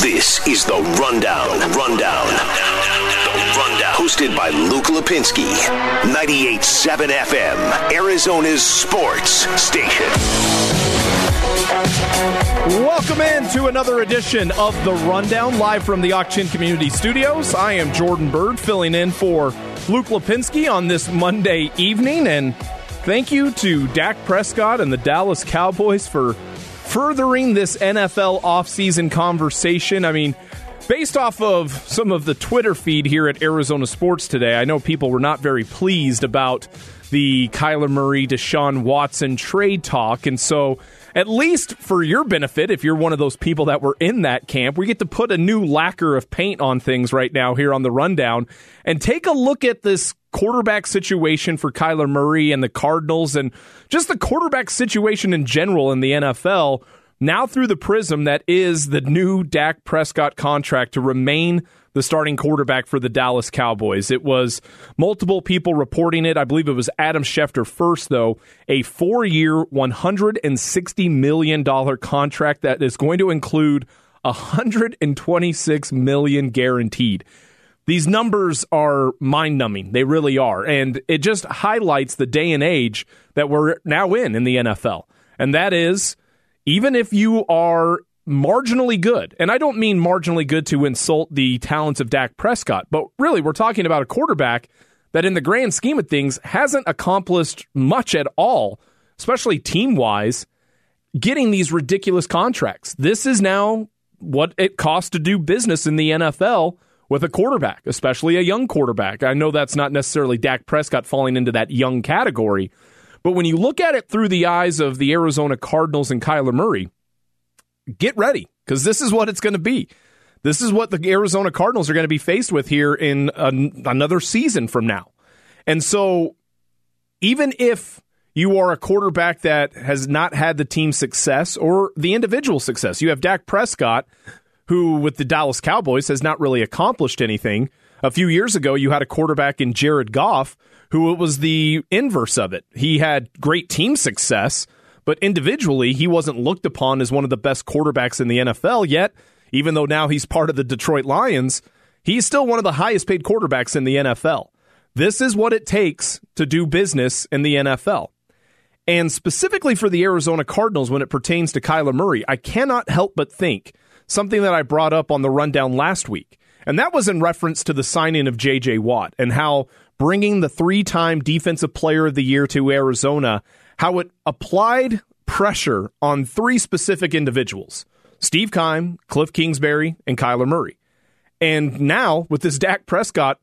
This is the Rundown. Rundown. The Rundown. Hosted by Luke Lapinski. 98.7 FM, Arizona's sports station. Welcome in to another edition of The Rundown, live from the Auction Community Studios. I am Jordan Byrd, filling in for Luke Lapinski on this Monday evening. And thank you to Dak Prescott and the Dallas Cowboys for furthering this NFL offseason conversation. I mean, based off of some of the Twitter feed here at Arizona Sports today, I know people were not very pleased about the Kyler Murray, Deshaun Watson trade talk. And so, at least for your benefit, if you're one of those people that were in that camp, we get to put a new lacquer of paint on things right now here on the rundown and take a look at this quarterback situation for Kyler Murray and the Cardinals and just the quarterback situation in general in the NFL now through the prism that is the new Dak Prescott contract to remain the starting quarterback for the Dallas Cowboys. It was multiple people reporting it. I believe it was Adam Schefter first, though. A four year, $160 million contract that is going to include 126 million guaranteed. These numbers are mind numbing. They really are. And it just highlights the day and age that we're now in in the NFL. And that is, even if you are marginally good, and I don't mean marginally good to insult the talents of Dak Prescott, but really we're talking about a quarterback that, in the grand scheme of things, hasn't accomplished much at all, especially team wise, getting these ridiculous contracts. This is now what it costs to do business in the NFL with a quarterback, especially a young quarterback. I know that's not necessarily Dak Prescott falling into that young category, but when you look at it through the eyes of the Arizona Cardinals and Kyler Murray, get ready because this is what it's going to be. This is what the Arizona Cardinals are going to be faced with here in an, another season from now. And so, even if you are a quarterback that has not had the team success or the individual success, you have Dak Prescott, who with the Dallas Cowboys has not really accomplished anything. A few years ago, you had a quarterback in Jared Goff who was the inverse of it. He had great team success, but individually, he wasn't looked upon as one of the best quarterbacks in the NFL yet. Even though now he's part of the Detroit Lions, he's still one of the highest paid quarterbacks in the NFL. This is what it takes to do business in the NFL. And specifically for the Arizona Cardinals, when it pertains to Kyler Murray, I cannot help but think something that I brought up on the rundown last week. And that was in reference to the signing of J.J. Watt and how bringing the three time Defensive Player of the Year to Arizona, how it applied pressure on three specific individuals Steve Keim, Cliff Kingsbury, and Kyler Murray. And now, with this Dak Prescott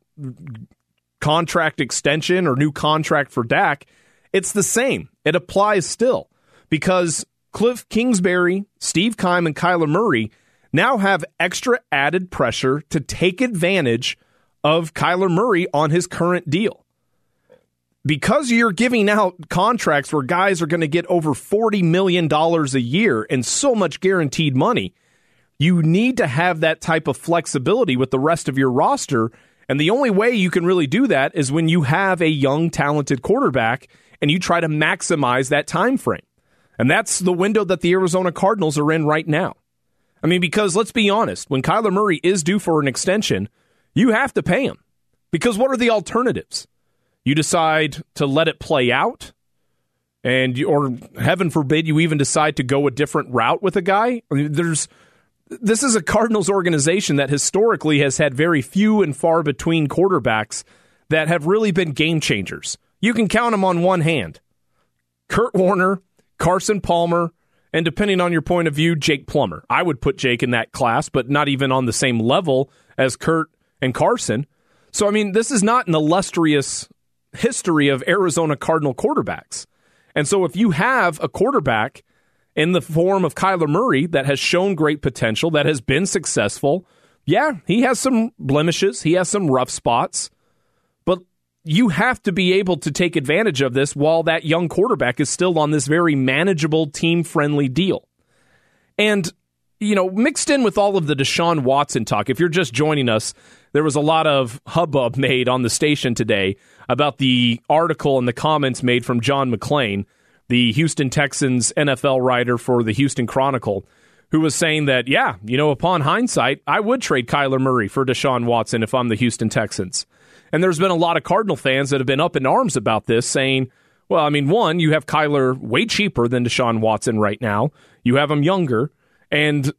contract extension or new contract for Dak, it's the same. It applies still because Cliff Kingsbury, Steve Keim, and Kyler Murray now have extra added pressure to take advantage of Kyler Murray on his current deal. Because you're giving out contracts where guys are going to get over $40 million a year and so much guaranteed money, you need to have that type of flexibility with the rest of your roster. And the only way you can really do that is when you have a young, talented quarterback and you try to maximize that time frame. And that's the window that the Arizona Cardinals are in right now. I mean, because let's be honest, when Kyler Murray is due for an extension, you have to pay him. Because what are the alternatives? You decide to let it play out, and or heaven forbid you even decide to go a different route with a guy. I mean, there's this is a Cardinals organization that historically has had very few and far between quarterbacks that have really been game changers. You can count them on one hand. Kurt Warner, Carson Palmer, and depending on your point of view, Jake Plummer. I would put Jake in that class, but not even on the same level as Kurt and Carson. So, I mean, this is not an illustrious history of Arizona Cardinal quarterbacks. And so, if you have a quarterback in the form of Kyler Murray that has shown great potential, that has been successful, yeah, he has some blemishes, he has some rough spots, you have to be able to take advantage of this while that young quarterback is still on this very manageable, team friendly deal. And you know, mixed in with all of the Deshaun Watson talk, if you're just joining us, there was a lot of hubbub made on the station today about the article and the comments made from John McClain, the Houston Texans NFL writer for the Houston Chronicle, who was saying that, yeah, you know, upon hindsight, I would trade Kyler Murray for Deshaun Watson if I'm the Houston Texans. And there's been a lot of Cardinal fans that have been up in arms about this, saying, well, I mean, one, you have Kyler way cheaper than Deshaun Watson right now. You have him younger. And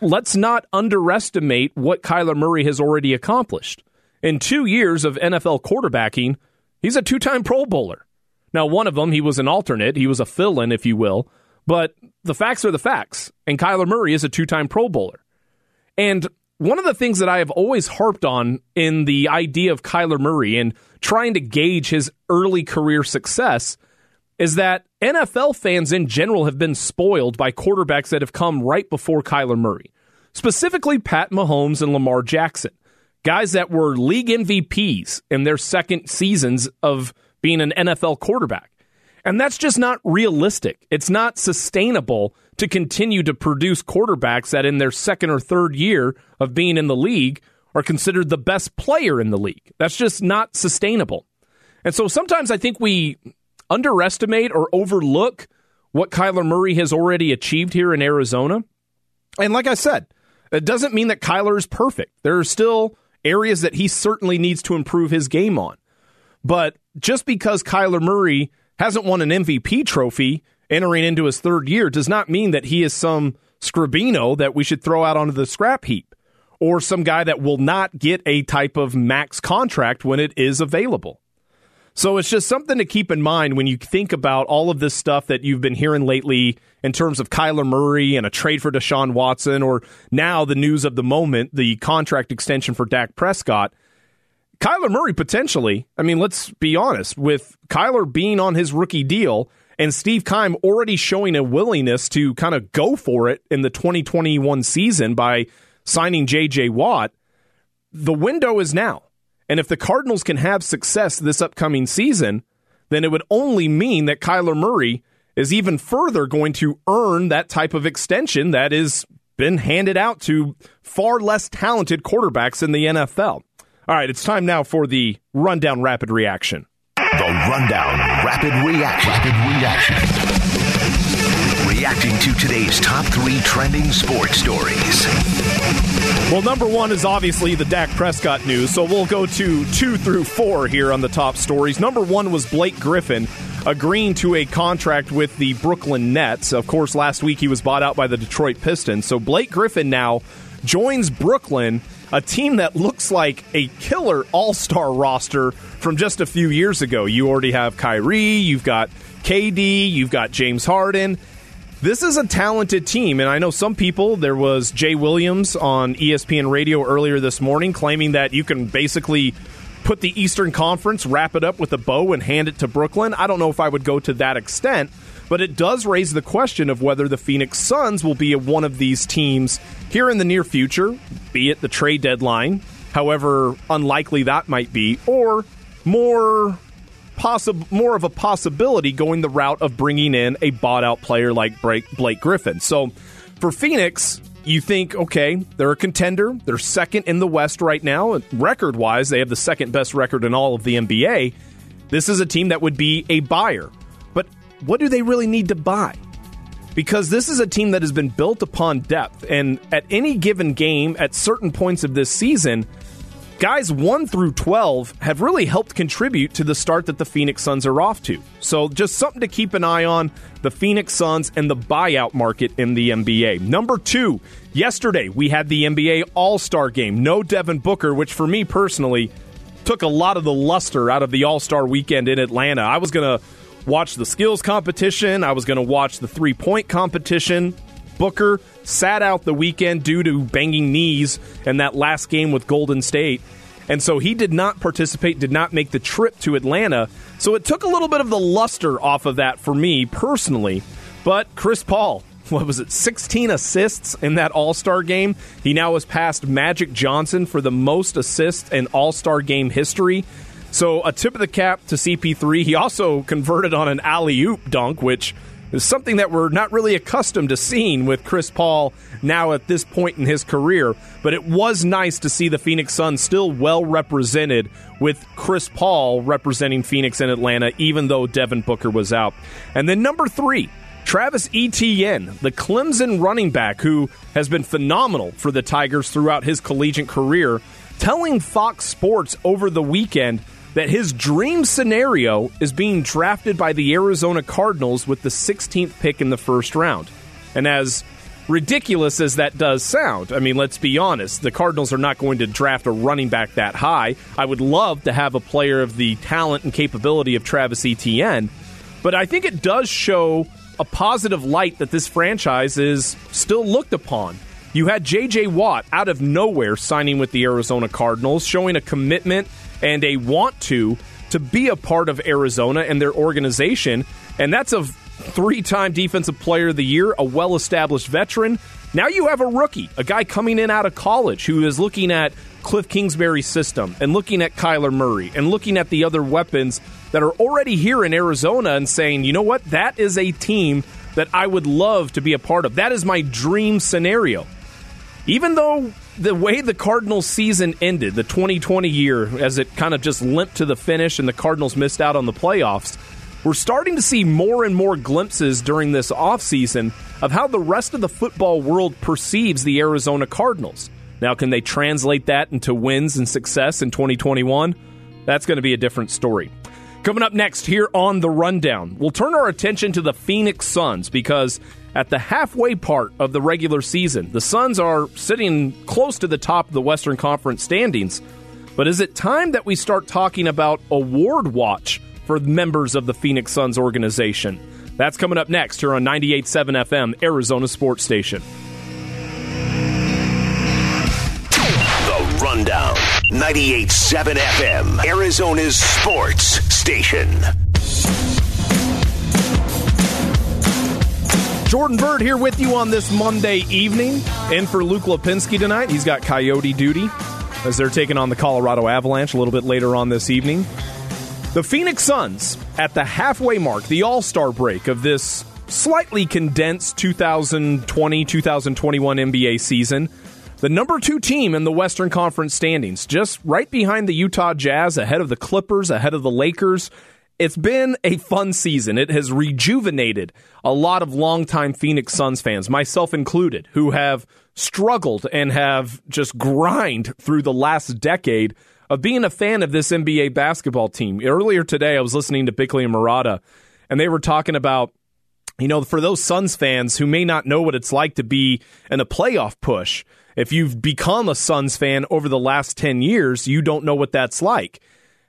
let's not underestimate what Kyler Murray has already accomplished. In two years of NFL quarterbacking, he's a two time Pro Bowler. Now, one of them, he was an alternate, he was a fill in, if you will, but the facts are the facts. And Kyler Murray is a two time Pro Bowler. And one of the things that I have always harped on in the idea of Kyler Murray and trying to gauge his early career success is that NFL fans in general have been spoiled by quarterbacks that have come right before Kyler Murray, specifically Pat Mahomes and Lamar Jackson, guys that were league MVPs in their second seasons of being an NFL quarterback. And that's just not realistic. It's not sustainable to continue to produce quarterbacks that in their second or third year of being in the league are considered the best player in the league. That's just not sustainable. And so sometimes I think we underestimate or overlook what Kyler Murray has already achieved here in Arizona. And like I said, it doesn't mean that Kyler is perfect. There are still areas that he certainly needs to improve his game on. But just because Kyler Murray hasn't won an MVP trophy entering into his third year does not mean that he is some Scribino that we should throw out onto the scrap heap or some guy that will not get a type of max contract when it is available. So it's just something to keep in mind when you think about all of this stuff that you've been hearing lately in terms of Kyler Murray and a trade for Deshaun Watson, or now the news of the moment, the contract extension for Dak Prescott. Kyler Murray potentially, I mean, let's be honest, with Kyler being on his rookie deal and Steve Keim already showing a willingness to kind of go for it in the 2021 season by signing JJ Watt, the window is now. And if the Cardinals can have success this upcoming season, then it would only mean that Kyler Murray is even further going to earn that type of extension that has been handed out to far less talented quarterbacks in the NFL. All right, it's time now for the rundown rapid reaction. The rundown rapid reaction. Rapid reaction. Reacting to today's top three trending sports stories. Well, number one is obviously the Dak Prescott news, so we'll go to two through four here on the top stories. Number one was Blake Griffin agreeing to a contract with the Brooklyn Nets. Of course, last week he was bought out by the Detroit Pistons. So Blake Griffin now joins Brooklyn, a team that looks like a killer all star roster from just a few years ago. You already have Kyrie, you've got KD, you've got James Harden. This is a talented team, and I know some people. There was Jay Williams on ESPN Radio earlier this morning claiming that you can basically put the Eastern Conference, wrap it up with a bow, and hand it to Brooklyn. I don't know if I would go to that extent, but it does raise the question of whether the Phoenix Suns will be one of these teams here in the near future, be it the trade deadline, however unlikely that might be, or more possi- more of a possibility going the route of bringing in a bought out player like Blake Griffin. So for Phoenix, you think, okay, they're a contender. They're second in the West right now. Record wise, they have the second best record in all of the NBA. This is a team that would be a buyer. But what do they really need to buy? Because this is a team that has been built upon depth. And at any given game, at certain points of this season, guys 1 through 12 have really helped contribute to the start that the Phoenix Suns are off to. So, just something to keep an eye on the Phoenix Suns and the buyout market in the NBA. Number two, yesterday we had the NBA All Star game. No Devin Booker, which for me personally took a lot of the luster out of the All Star weekend in Atlanta. I was going to watch the skills competition, I was going to watch the three point competition. Booker sat out the weekend due to banging knees in that last game with Golden State. And so he did not participate, did not make the trip to Atlanta. So it took a little bit of the luster off of that for me personally. But Chris Paul, what was it, 16 assists in that All Star game? He now has passed Magic Johnson for the most assists in All Star game history. So a tip of the cap to CP3. He also converted on an alley oop dunk, which is something that we're not really accustomed to seeing with Chris Paul now at this point in his career. But it was nice to see the Phoenix Suns still well represented with Chris Paul representing Phoenix and Atlanta, even though Devin Booker was out. And then number three, Travis Etienne, the Clemson running back who has been phenomenal for the Tigers throughout his collegiate career, telling Fox Sports over the weekend that his dream scenario is being drafted by the Arizona Cardinals with the 16th pick in the first round. And as ridiculous as that does sound, I mean, let's be honest, the Cardinals are not going to draft a running back that high. I would love to have a player of the talent and capability of Travis Etienne, but I think it does show a positive light that this franchise is still looked upon. You had J.J. Watt out of nowhere signing with the Arizona Cardinals, showing a commitment and a want to to be a part of Arizona and their organization. And that's a three time defensive player of the year, a well established veteran. Now you have a rookie, a guy coming in out of college who is looking at Cliff Kingsbury's system and looking at Kyler Murray and looking at the other weapons that are already here in Arizona and saying, you know what, that is a team that I would love to be a part of. That is my dream scenario. Even though the way the Cardinals season ended, the 2020 year, as it kind of just limped to the finish and the Cardinals missed out on the playoffs, we're starting to see more and more glimpses during this offseason of how the rest of the football world perceives the Arizona Cardinals. Now, can they translate that into wins and success in 2021? That's going to be a different story. Coming up next here on The Rundown, we'll turn our attention to the Phoenix Suns because at the halfway part of the regular season, the Suns are sitting close to the top of the Western Conference standings. But is it time that we start talking about award watch for members of the Phoenix Suns organization? That's coming up next here on 98.7 FM, Arizona Sports Station. The Rundown. 98.7 FM, Arizona's sports station. Jordan Byrd here with you on this Monday evening. In for Luke Lapinski tonight. He's got coyote duty as they're taking on the Colorado Avalanche a little bit later on this evening. The Phoenix Suns at the halfway mark, the all star break of this slightly condensed 2020 2021 NBA season the number two team in the Western Conference standings, just right behind the Utah Jazz, ahead of the Clippers, ahead of the Lakers. It's been a fun season. It has rejuvenated a lot of longtime Phoenix Suns fans, myself included, who have struggled and have just grind through the last decade of being a fan of this NBA basketball team. Earlier today, I was listening to Bickley and Marotta, and they were talking about, you know, for those Suns fans who may not know what it's like to be in a playoff push if you've become a Suns fan over the last 10 years, you don't know what that's like.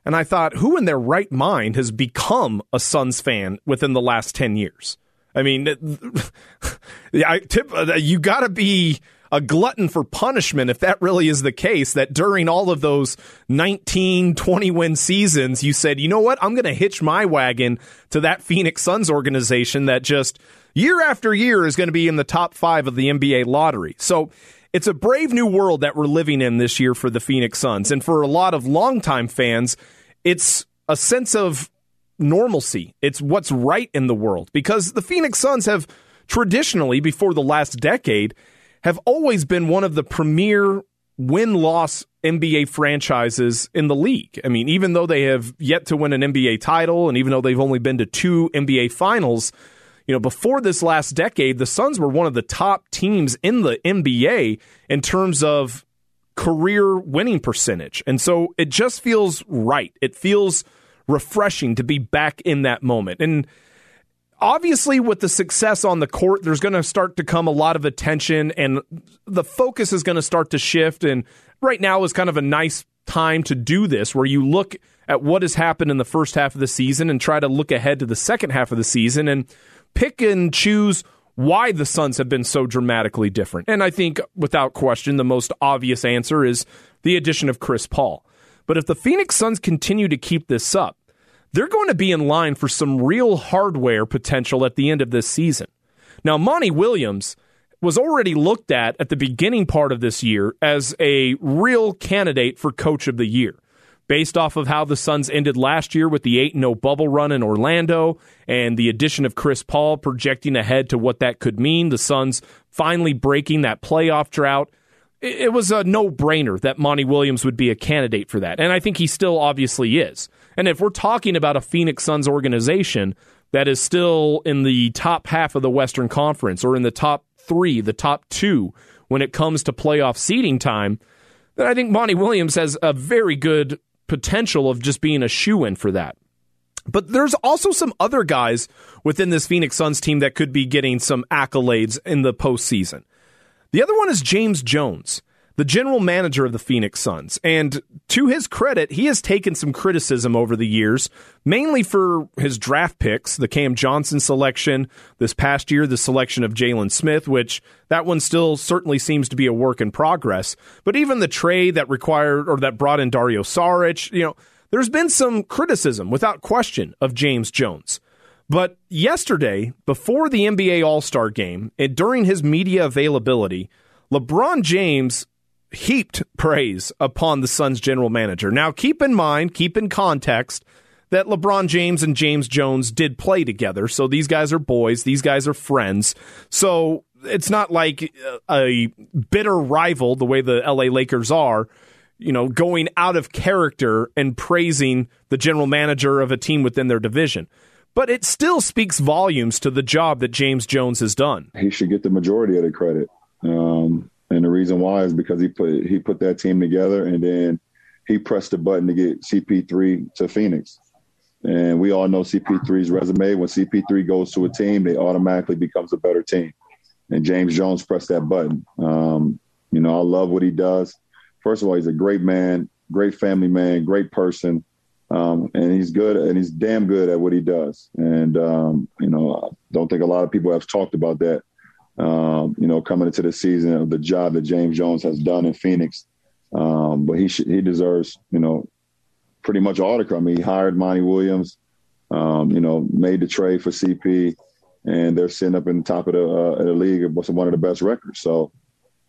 And I thought, who in their right mind has become a Suns fan within the last 10 years? I mean, I tip, uh, you got to be a glutton for punishment if that really is the case that during all of those 19 20 win seasons you said you know what i'm going to hitch my wagon to that phoenix suns organization that just year after year is going to be in the top 5 of the nba lottery so it's a brave new world that we're living in this year for the Phoenix Suns. And for a lot of longtime fans, it's a sense of normalcy. It's what's right in the world because the Phoenix Suns have traditionally, before the last decade, have always been one of the premier win loss NBA franchises in the league. I mean, even though they have yet to win an NBA title and even though they've only been to two NBA finals, you know, before this last decade, the Suns were one of the top teams in the NBA in terms of career winning percentage. And so it just feels right. It feels refreshing to be back in that moment. And obviously, with the success on the court, there's going to start to come a lot of attention and the focus is going to start to shift. And right now is kind of a nice time to do this where you look at what has happened in the first half of the season and try to look ahead to the second half of the season. And pick and choose why the Suns have been so dramatically different. And I think, without question, the most obvious answer is the addition of Chris Paul. But if the Phoenix Suns continue to keep this up, they're going to be in line for some real hardware potential at the end of this season. Now, Monty Williams was already looked at at the beginning part of this year as a real candidate for coach of the year based off of how the Suns ended last year with the 8 0 bubble run in Orlando and the addition of Chris Paul projecting ahead to what that could mean. The Suns finally breaking that playoff drought. It was a no brainer that Monty Williams would be a candidate for that. And I think he still obviously is. And if we're talking about a Phoenix Suns organization, that is still in the top half of the Western Conference or in the top three, the top two when it comes to playoff seeding time, then I think Monty Williams has a very good potential of just being a shoe in for that. But there's also some other guys within this Phoenix Suns team that could be getting some accolades in the postseason. The other one is James Jones the general manager of the Phoenix Suns. And to his credit, he has taken some criticism over the years, mainly for his draft picks, the Cam Johnson selection, this past year, the selection of Jalen Smith, which that one still certainly seems to be a work in progress. But even the trade that required or that brought in Dario Saric, you know, there's been some criticism, without question, of James Jones. But yesterday, before the NBA All Star game, and during his media availability, LeBron James heaped praise upon the Suns general manager. Now, keep in mind, keep in context that LeBron James and James Jones did play together. So these guys are boys, these guys are friends. So it's not like a bitter rival the way the LA Lakers are, you know, going out of character and praising the general manager of a team within their division. But it still speaks volumes to the job that James Jones has done. He should get the majority of the credit. Um, and the reason why is because he put he put that team together and then he pressed the button to get CP3 to Phoenix. And we all know CP3's resume. When CP3 goes to a team, they automatically becomes a better team. And James Jones pressed that button. Um, you know, I love what he does. First of all, he's a great man, great family man, great person. Um, and he's good and he's damn good at what he does. And, um, you know, I don't think a lot of people have talked about that um, you know, coming into the season of the job that James Jones has done in Phoenix. Um, but he he deserves, you know, pretty much all the credit. I mean, he hired Monty Williams, um, you know, made the trade for CP, and they're sitting up in the top of the, uh, of the league one of the best records. So,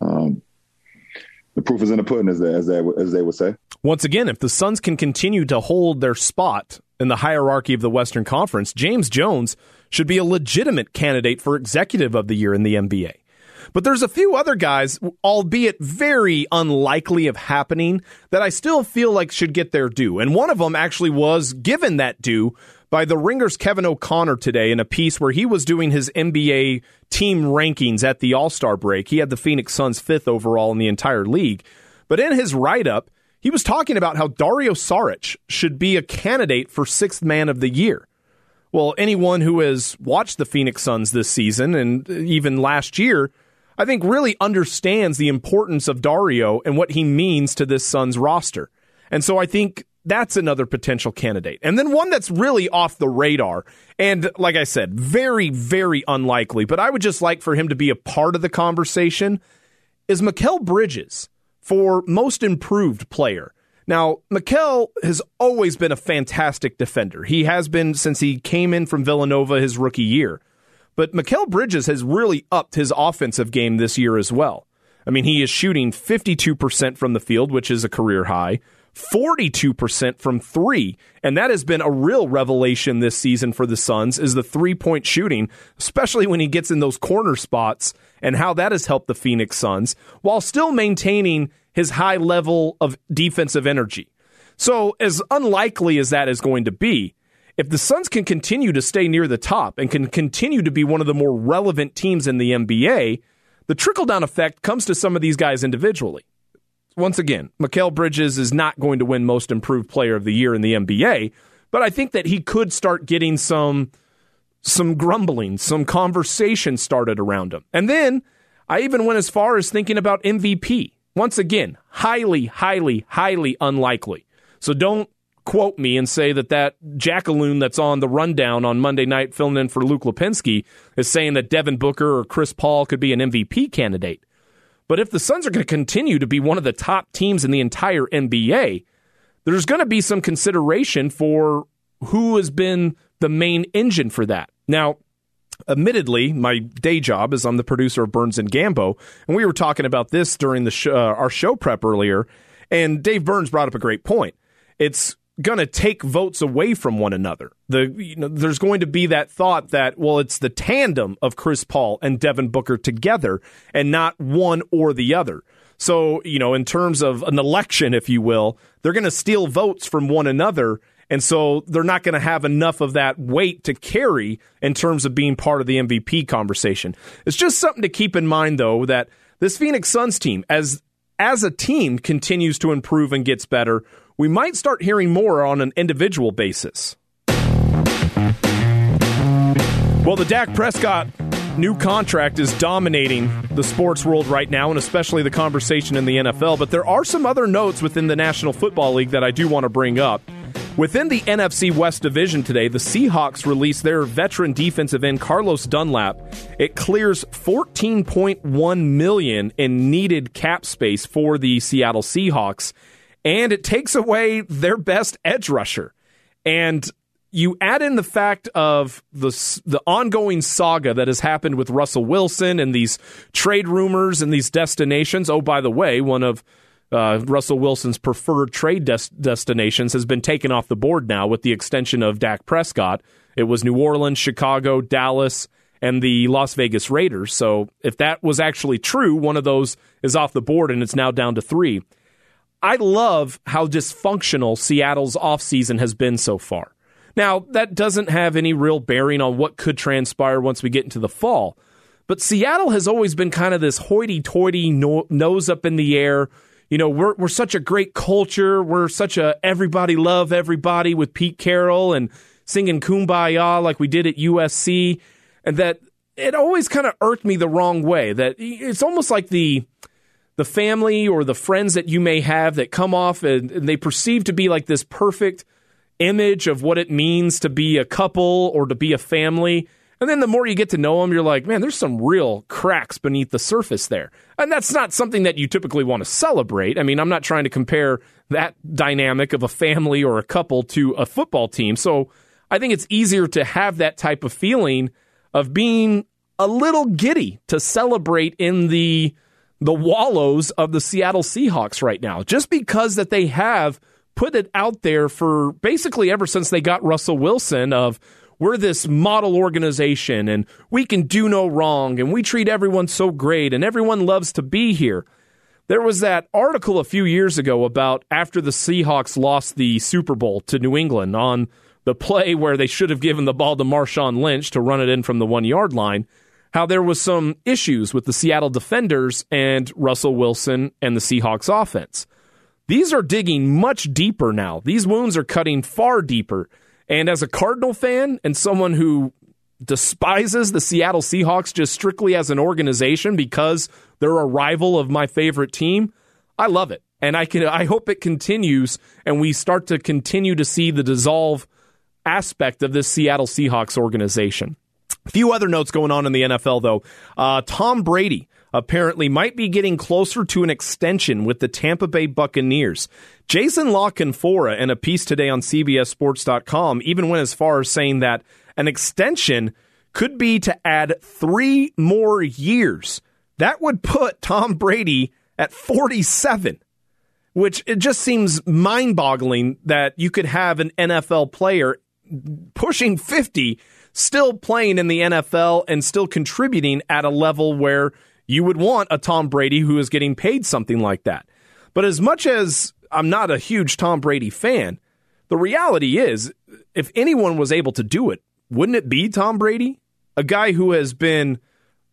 um, the proof is in the pudding, as they, as they, as they would say. Once again, if the Suns can continue to hold their spot in the hierarchy of the Western Conference, James Jones should be a legitimate candidate for executive of the year in the NBA. But there's a few other guys, albeit very unlikely of happening, that I still feel like should get their due. And one of them actually was given that due by the Ringer's Kevin O'Connor today in a piece where he was doing his NBA team rankings at the All Star break. He had the Phoenix Suns fifth overall in the entire league. But in his write up, he was talking about how Dario Saric should be a candidate for sixth man of the year. Well, anyone who has watched the Phoenix Suns this season and even last year, I think really understands the importance of Dario and what he means to this Suns roster. And so I think that's another potential candidate. And then one that's really off the radar. And like I said, very, very unlikely, but I would just like for him to be a part of the conversation is Mikal Bridges for most improved player. Now, Mikal has always been a fantastic defender. He has been since he came in from Villanova his rookie year. But Mikal Bridges has really upped his offensive game this year as well. I mean, he is shooting 52% from the field, which is a career high, 42% from three. And that has been a real revelation this season for the Suns is the three point shooting, especially when he gets in those corner spots and how that has helped the Phoenix Suns while still maintaining his high level of defensive energy. So, as unlikely as that is going to be, if the Suns can continue to stay near the top and can continue to be one of the more relevant teams in the NBA, the trickle down effect comes to some of these guys individually. Once again, Mikal Bridges is not going to win Most Improved Player of the Year in the NBA, but I think that he could start getting some some grumbling, some conversation started around him. And then I even went as far as thinking about MVP. Once again, highly, highly, highly unlikely. So don't quote me and say that that jackaloon that's on the rundown on Monday night filling in for Luke Lapinski is saying that Devin Booker or Chris Paul could be an MVP candidate. But if the Suns are going to continue to be one of the top teams in the entire NBA, there's going to be some consideration for who has been the main engine for that. Now, admittedly, my day job is I'm the producer of Burns and Gambo, and we were talking about this during the sh- uh, our show prep earlier. And Dave Burns brought up a great point. It's going to take votes away from one another. The you know, there's going to be that thought that well, it's the tandem of Chris Paul and Devin Booker together, and not one or the other. So you know, in terms of an election, if you will, they're going to steal votes from one another And so they're not going to have enough of that weight to carry in terms of being part of the MVP conversation. It's just something to keep in mind, though, that this Phoenix Suns team, as as a team, continues to improve and gets better. We might start hearing more on an individual basis. Well, the Dak Prescott new contract is dominating the sports world right now, and especially the conversation in the NFL. But there are some other notes within the National Football League that I do want to bring up. Within the NFC West division today, the Seahawks released their veteran defensive end Carlos Dunlap. It clears 14.1 million in needed cap space for the Seattle Seahawks, and it takes away their best edge rusher. And you add in the fact of the the ongoing saga that has happened with Russell Wilson and these trade rumors and these destinations. Oh, by the way, one of uh, Russell Wilson's preferred trade des- destinations has been taken off the board now with the extension of Dak Prescott. It was New Orleans, Chicago, Dallas, and the Las Vegas Raiders. So if that was actually true, one of those is off the board and it's now down to three. I love how dysfunctional Seattle's offseason has been so far. Now, that doesn't have any real bearing on what could transpire once we get into the fall. But Seattle has always been kind of this hoity toity, no- nose up in the air. You know, we're, we're such a great culture. We're such a everybody love everybody with Pete Carroll and singing Kumbaya like we did at USC. And that it always kind of irked me the wrong way. That it's almost like the the family or the friends that you may have that come off and, and they perceive to be like this perfect – image of what it means to be a couple or to be a family. And then the more you get to know them, you're like, man, there's some real cracks beneath the surface there. And that's not something that you typically want to celebrate. I mean, I'm not trying to compare that dynamic of a family or a couple to a football team. So I think it's easier to have that type of feeling of being a little giddy to celebrate in the the wallows of the Seattle Seahawks right now. Just because that they have put it out there for basically ever since they got Russell Wilson of we're this model organization and we can do no wrong and we treat everyone so great and everyone loves to be here. There was that article a few years ago about after the Seahawks lost the Super Bowl to New England on the play where they should have given the ball to Marshawn Lynch to run it in from the one yard line, how there was some issues with the Seattle defenders and Russell Wilson and the Seahawks offense. These are digging much deeper now. These wounds are cutting far deeper. And as a Cardinal fan and someone who despises the Seattle Seahawks just strictly as an organization because they're a rival of my favorite team, I love it. And I can I hope it continues and we start to continue to see the dissolve aspect of this Seattle Seahawks organization. Few other notes going on in the NFL though. Uh, Tom Brady apparently might be getting closer to an extension with the Tampa Bay Buccaneers. Jason La Canfora, in a piece today on CBSSports.com, even went as far as saying that an extension could be to add three more years. That would put Tom Brady at 47, which it just seems mind boggling that you could have an NFL player pushing 50 still playing in the NFL and still contributing at a level where you would want a Tom Brady who is getting paid something like that. But as much as I'm not a huge Tom Brady fan, the reality is, if anyone was able to do it, wouldn't it be Tom Brady? A guy who has been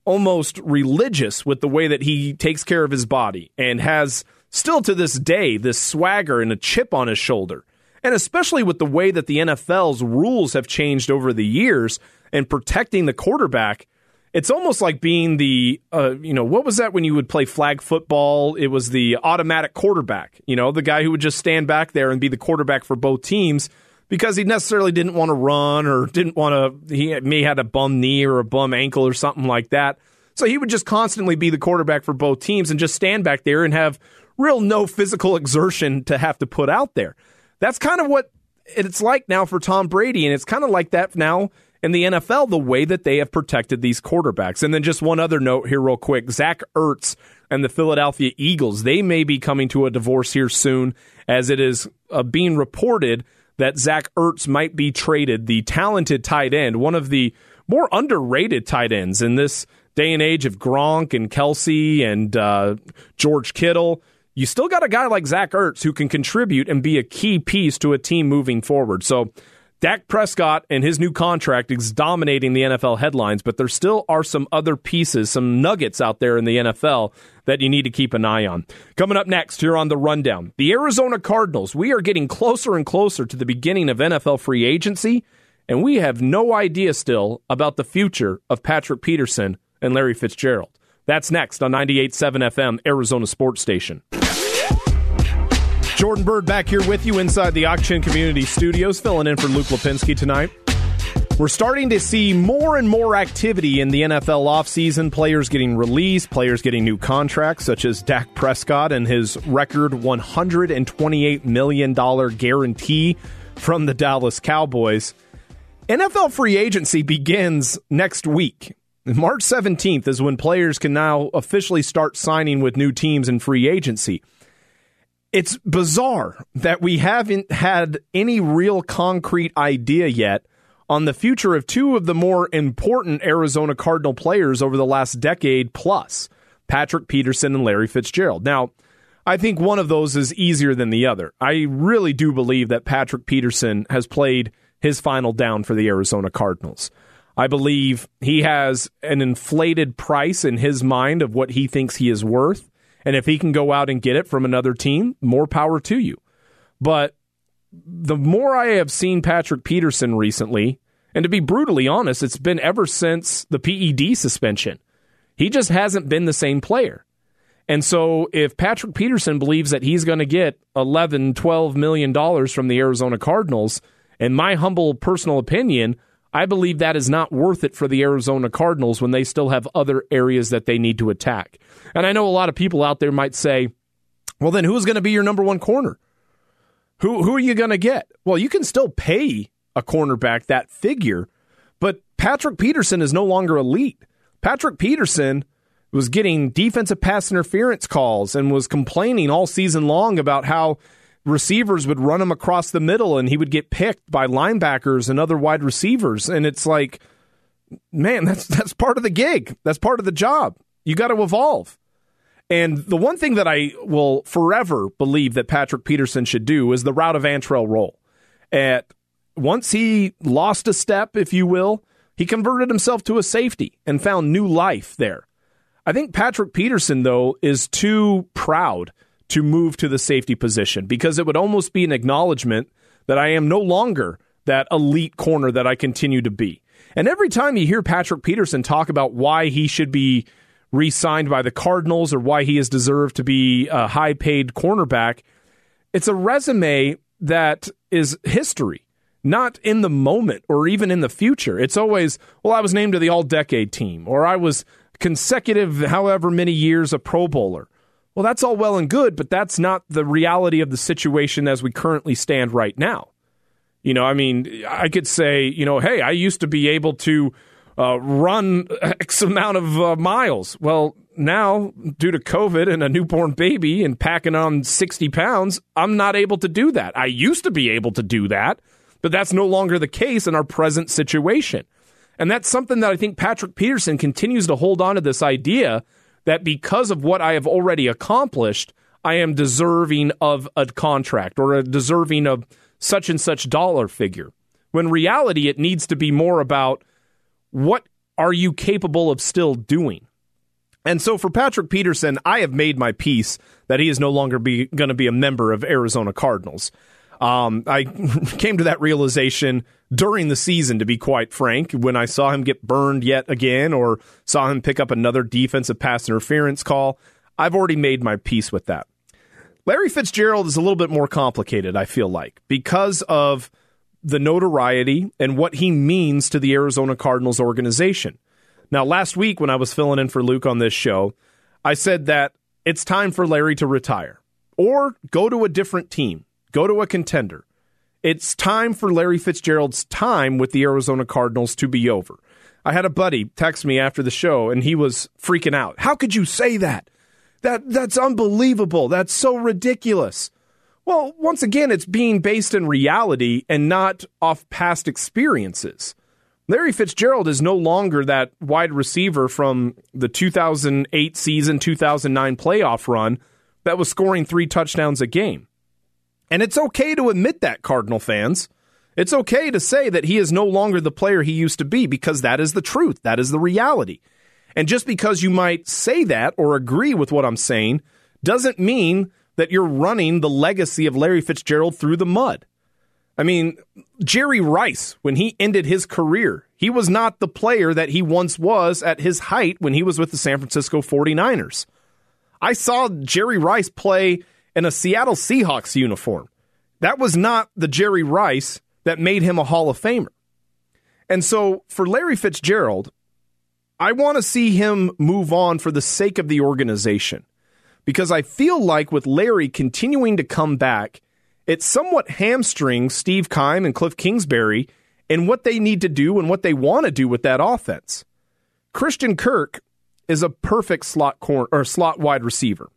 almost religious with the way that he takes care of his body and has still to this day this swagger and a chip on his shoulder. And especially with the way that the NFL's rules have changed over the years and protecting the quarterback, it's almost like being the uh, you know what was that when you would play flag football? It was the automatic quarterback you know the guy who would just stand back there and be the quarterback for both teams because he necessarily didn't want to run or didn't want to he may had a bum knee or a bum ankle or something like that. So he would just constantly be the quarterback for both teams and just stand back there and have real no physical exertion to have to put out there that's kind of what it's like now for Tom Brady and it's kind of like that now in the NFL the way that they have protected these quarterbacks. And then just one other note here, real quick Zach Ertz and the Philadelphia Eagles, they may be coming to a divorce here soon, as it is uh, being reported that Zach Ertz might be traded, the talented tight end, one of the more underrated tight ends in this day and age of Gronk and Kelsey and uh, George Kittle. You still got a guy like Zach Ertz who can contribute and be a key piece to a team moving forward. So Dak Prescott and his new contract is dominating the NFL headlines, but there still are some other pieces, some nuggets out there in the NFL that you need to keep an eye on. Coming up next here on the rundown, the Arizona Cardinals. We are getting closer and closer to the beginning of NFL free agency, and we have no idea still about the future of Patrick Peterson and Larry Fitzgerald. That's next on 98.7 FM, Arizona Sports Station. Jordan Byrd back here with you inside the Auction Community Studios, filling in for Luke Lapinski tonight. We're starting to see more and more activity in the NFL offseason. Players getting released, players getting new contracts, such as Dak Prescott and his record $128 million guarantee from the Dallas Cowboys. NFL free agency begins next week. March 17th is when players can now officially start signing with new teams in free agency it's bizarre that we haven't had any real concrete idea yet on the future of two of the more important Arizona Cardinal players over the last decade plus Patrick Peterson and Larry Fitzgerald. Now, I think one of those is easier than the other. I really do believe that Patrick Peterson has played his final down for the Arizona Cardinals. I believe he has an inflated price in his mind of what he thinks he is worth. And if he can go out and get it from another team, more power to you. But the more I have seen Patrick Peterson recently, and to be brutally honest, it's been ever since the PED suspension. He just hasn't been the same player. And so if Patrick Peterson believes that he's going to get 11, 12 million dollars from the Arizona Cardinals, in my humble personal opinion, I believe that is not worth it for the Arizona Cardinals when they still have other areas that they need to attack. And I know a lot of people out there might say, well, then who's going to be your number one corner? Who, who are you going to get? Well, you can still pay a cornerback that figure, but Patrick Peterson is no longer elite. Patrick Peterson was getting defensive pass interference calls and was complaining all season long about how receivers would run him across the middle and he would get picked by linebackers and other wide receivers. And it's like, man, that's that's part of the gig. That's part of the job. You got to evolve. And the one thing that I will forever believe that Patrick Peterson should do is the route of Antrel Rolle. At once he lost a step, if you will, he converted himself to a safety and found new life there. I think Patrick Peterson, though, is too proud to move to the safety position because it would almost be an acknowledgement that I am no longer that elite corner that I continue to be. And every time you hear Patrick Peterson talk about why he should be re signed by the Cardinals or why he has deserved to be a high paid cornerback, it's a resume that is history, not in the moment or even in the future. It's always, well, I was named to the all decade team or I was consecutive, however many years, a Pro Bowler. Well, that's all well and good, but that's not the reality of the situation as we currently stand right now. You know, I mean, I could say, you know, hey, I used to be able to uh, run X amount of uh, miles. Well, now, due to COVID and a newborn baby and packing on 60 pounds, I'm not able to do that. I used to be able to do that, but that's no longer the case in our present situation. And that's something that I think Patrick Peterson continues to hold on to this idea that because of what I have already accomplished, I am deserving of a contract or a deserving of such and such dollar figure. When reality, it needs to be more about what are you capable of still doing? And so for Patrick Peterson, I have made my peace that he is no longer going to be a member of Arizona Cardinals. Um, I came to that realization during the season, to be quite frank, when I saw him get burned yet again or saw him pick up another defensive pass interference call. I've already made my peace with that. Larry Fitzgerald is a little bit more complicated, I feel like, because of the notoriety and what he means to the Arizona Cardinals organization. Now, last week when I was filling in for Luke on this show, I said that it's time for Larry to retire or go to a different team, go to a contender. It's time for Larry Fitzgerald's time with the Arizona Cardinals to be over. I had a buddy text me after the show and he was freaking out. How could you say that? That that's unbelievable. That's so ridiculous. Well, once again, it's being based in reality and not off past experiences. Larry Fitzgerald is no longer that wide receiver from the 2008 season, 2009 playoff run that was scoring three touchdowns a game. And it's okay to admit that, Cardinal fans. It's okay to say that he is no longer the player he used to be because that is the truth. That is the reality. And just because you might say that or agree with what I'm saying doesn't mean that you're running the legacy of Larry Fitzgerald through the mud. I mean, Jerry Rice, when he ended his career, he was not the player that he once was at his height when he was with the San Francisco 49ers. I saw Jerry Rice play in a Seattle Seahawks uniform. That was not the Jerry Rice that made him a Hall of Famer. And so for Larry Fitzgerald, I want to see him move on for the sake of the organization because I feel like with Larry continuing to come back, it somewhat hamstrings Steve Keim and Cliff Kingsbury in what they need to do and what they want to do with that offense. Christian Kirk is a perfect slot corner or slot wide receiver.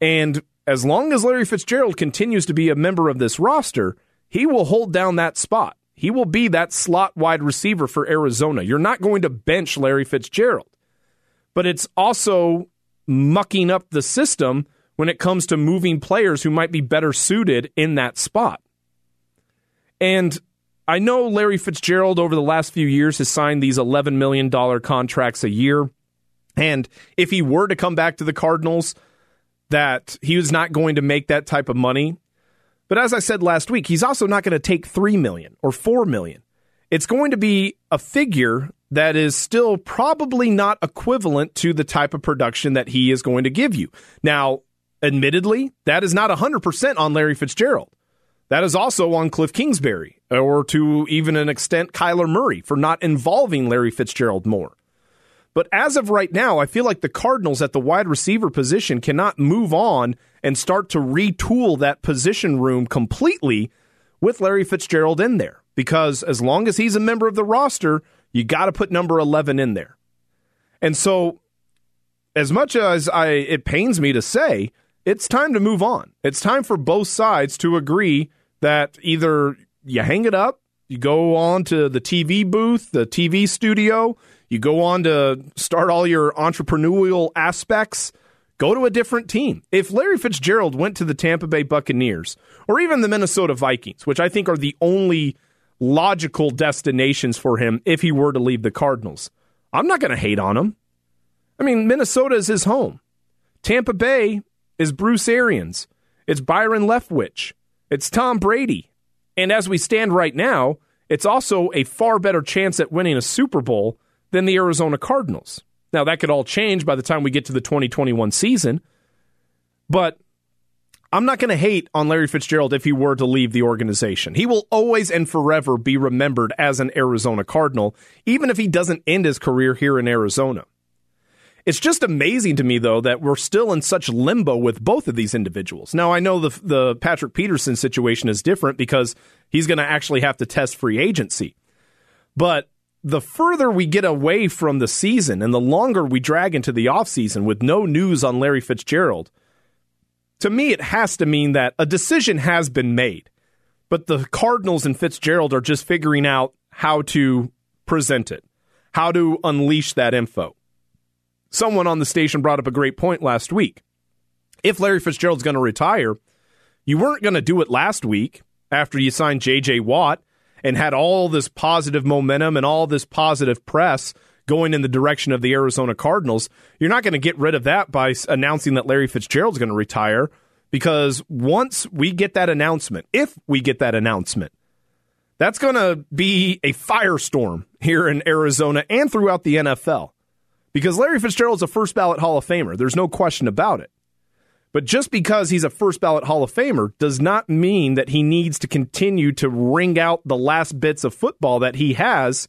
And as long as Larry Fitzgerald continues to be a member of this roster, he will hold down that spot. He will be that slot wide receiver for Arizona. You're not going to bench Larry Fitzgerald. But it's also mucking up the system when it comes to moving players who might be better suited in that spot. And I know Larry Fitzgerald over the last few years has signed these $11 million contracts a year. And if he were to come back to the Cardinals, that he was not going to make that type of money. But as I said last week, he's also not going to take 3 million or 4 million. It's going to be a figure that is still probably not equivalent to the type of production that he is going to give you. Now, admittedly, that is not 100% on Larry Fitzgerald. That is also on Cliff Kingsbury, or to even an extent, Kyler Murray for not involving Larry Fitzgerald more. But as of right now, I feel like the Cardinals at the wide receiver position cannot move on and start to retool that position room completely with Larry Fitzgerald in there. Because as long as he's a member of the roster, you got to put number 11 in there. And so, as much as I it pains me to say, it's time to move on. It's time for both sides to agree that either you hang it up, you go on to the TV booth, the TV studio, you go on to start all your entrepreneurial aspects, go to a different team. If Larry Fitzgerald went to the Tampa Bay Buccaneers or even the Minnesota Vikings, which I think are the only logical destinations for him if he were to leave the Cardinals, I'm not going to hate on him. I mean, Minnesota is his home. Tampa Bay is Bruce Arians. It's Byron Leftwich. It's Tom Brady. And as we stand right now, it's also a far better chance at winning a Super Bowl than the Arizona Cardinals. Now, that could all change by the time we get to the 2021 season, but I'm not going to hate on Larry Fitzgerald if he were to leave the organization. He will always and forever be remembered as an Arizona Cardinal, even if he doesn't end his career here in Arizona. It's just amazing to me, though, that we're still in such limbo with both of these individuals. Now, I know the, the Patrick Peterson situation is different because he's going to actually have to test free agency. But the further we get away from the season and the longer we drag into the offseason with no news on Larry Fitzgerald, to me, it has to mean that a decision has been made. But the Cardinals and Fitzgerald are just figuring out how to present it, how to unleash that info. Someone on the station brought up a great point last week. If Larry Fitzgerald's going to retire, you weren't going to do it last week after you signed J.J. Watt and had all this positive momentum and all this positive press going in the direction of the Arizona Cardinals, you're not going to get rid of that by announcing that Larry Fitzgerald's going to retire because once we get that announcement, if we get that announcement, that's going to be a firestorm here in Arizona and throughout the NFL because Larry Fitzgerald's a first ballot Hall of Famer. There's no question about it. But just because he's a first ballot Hall of Famer does not mean that he needs to continue to wring out the last bits of football that he has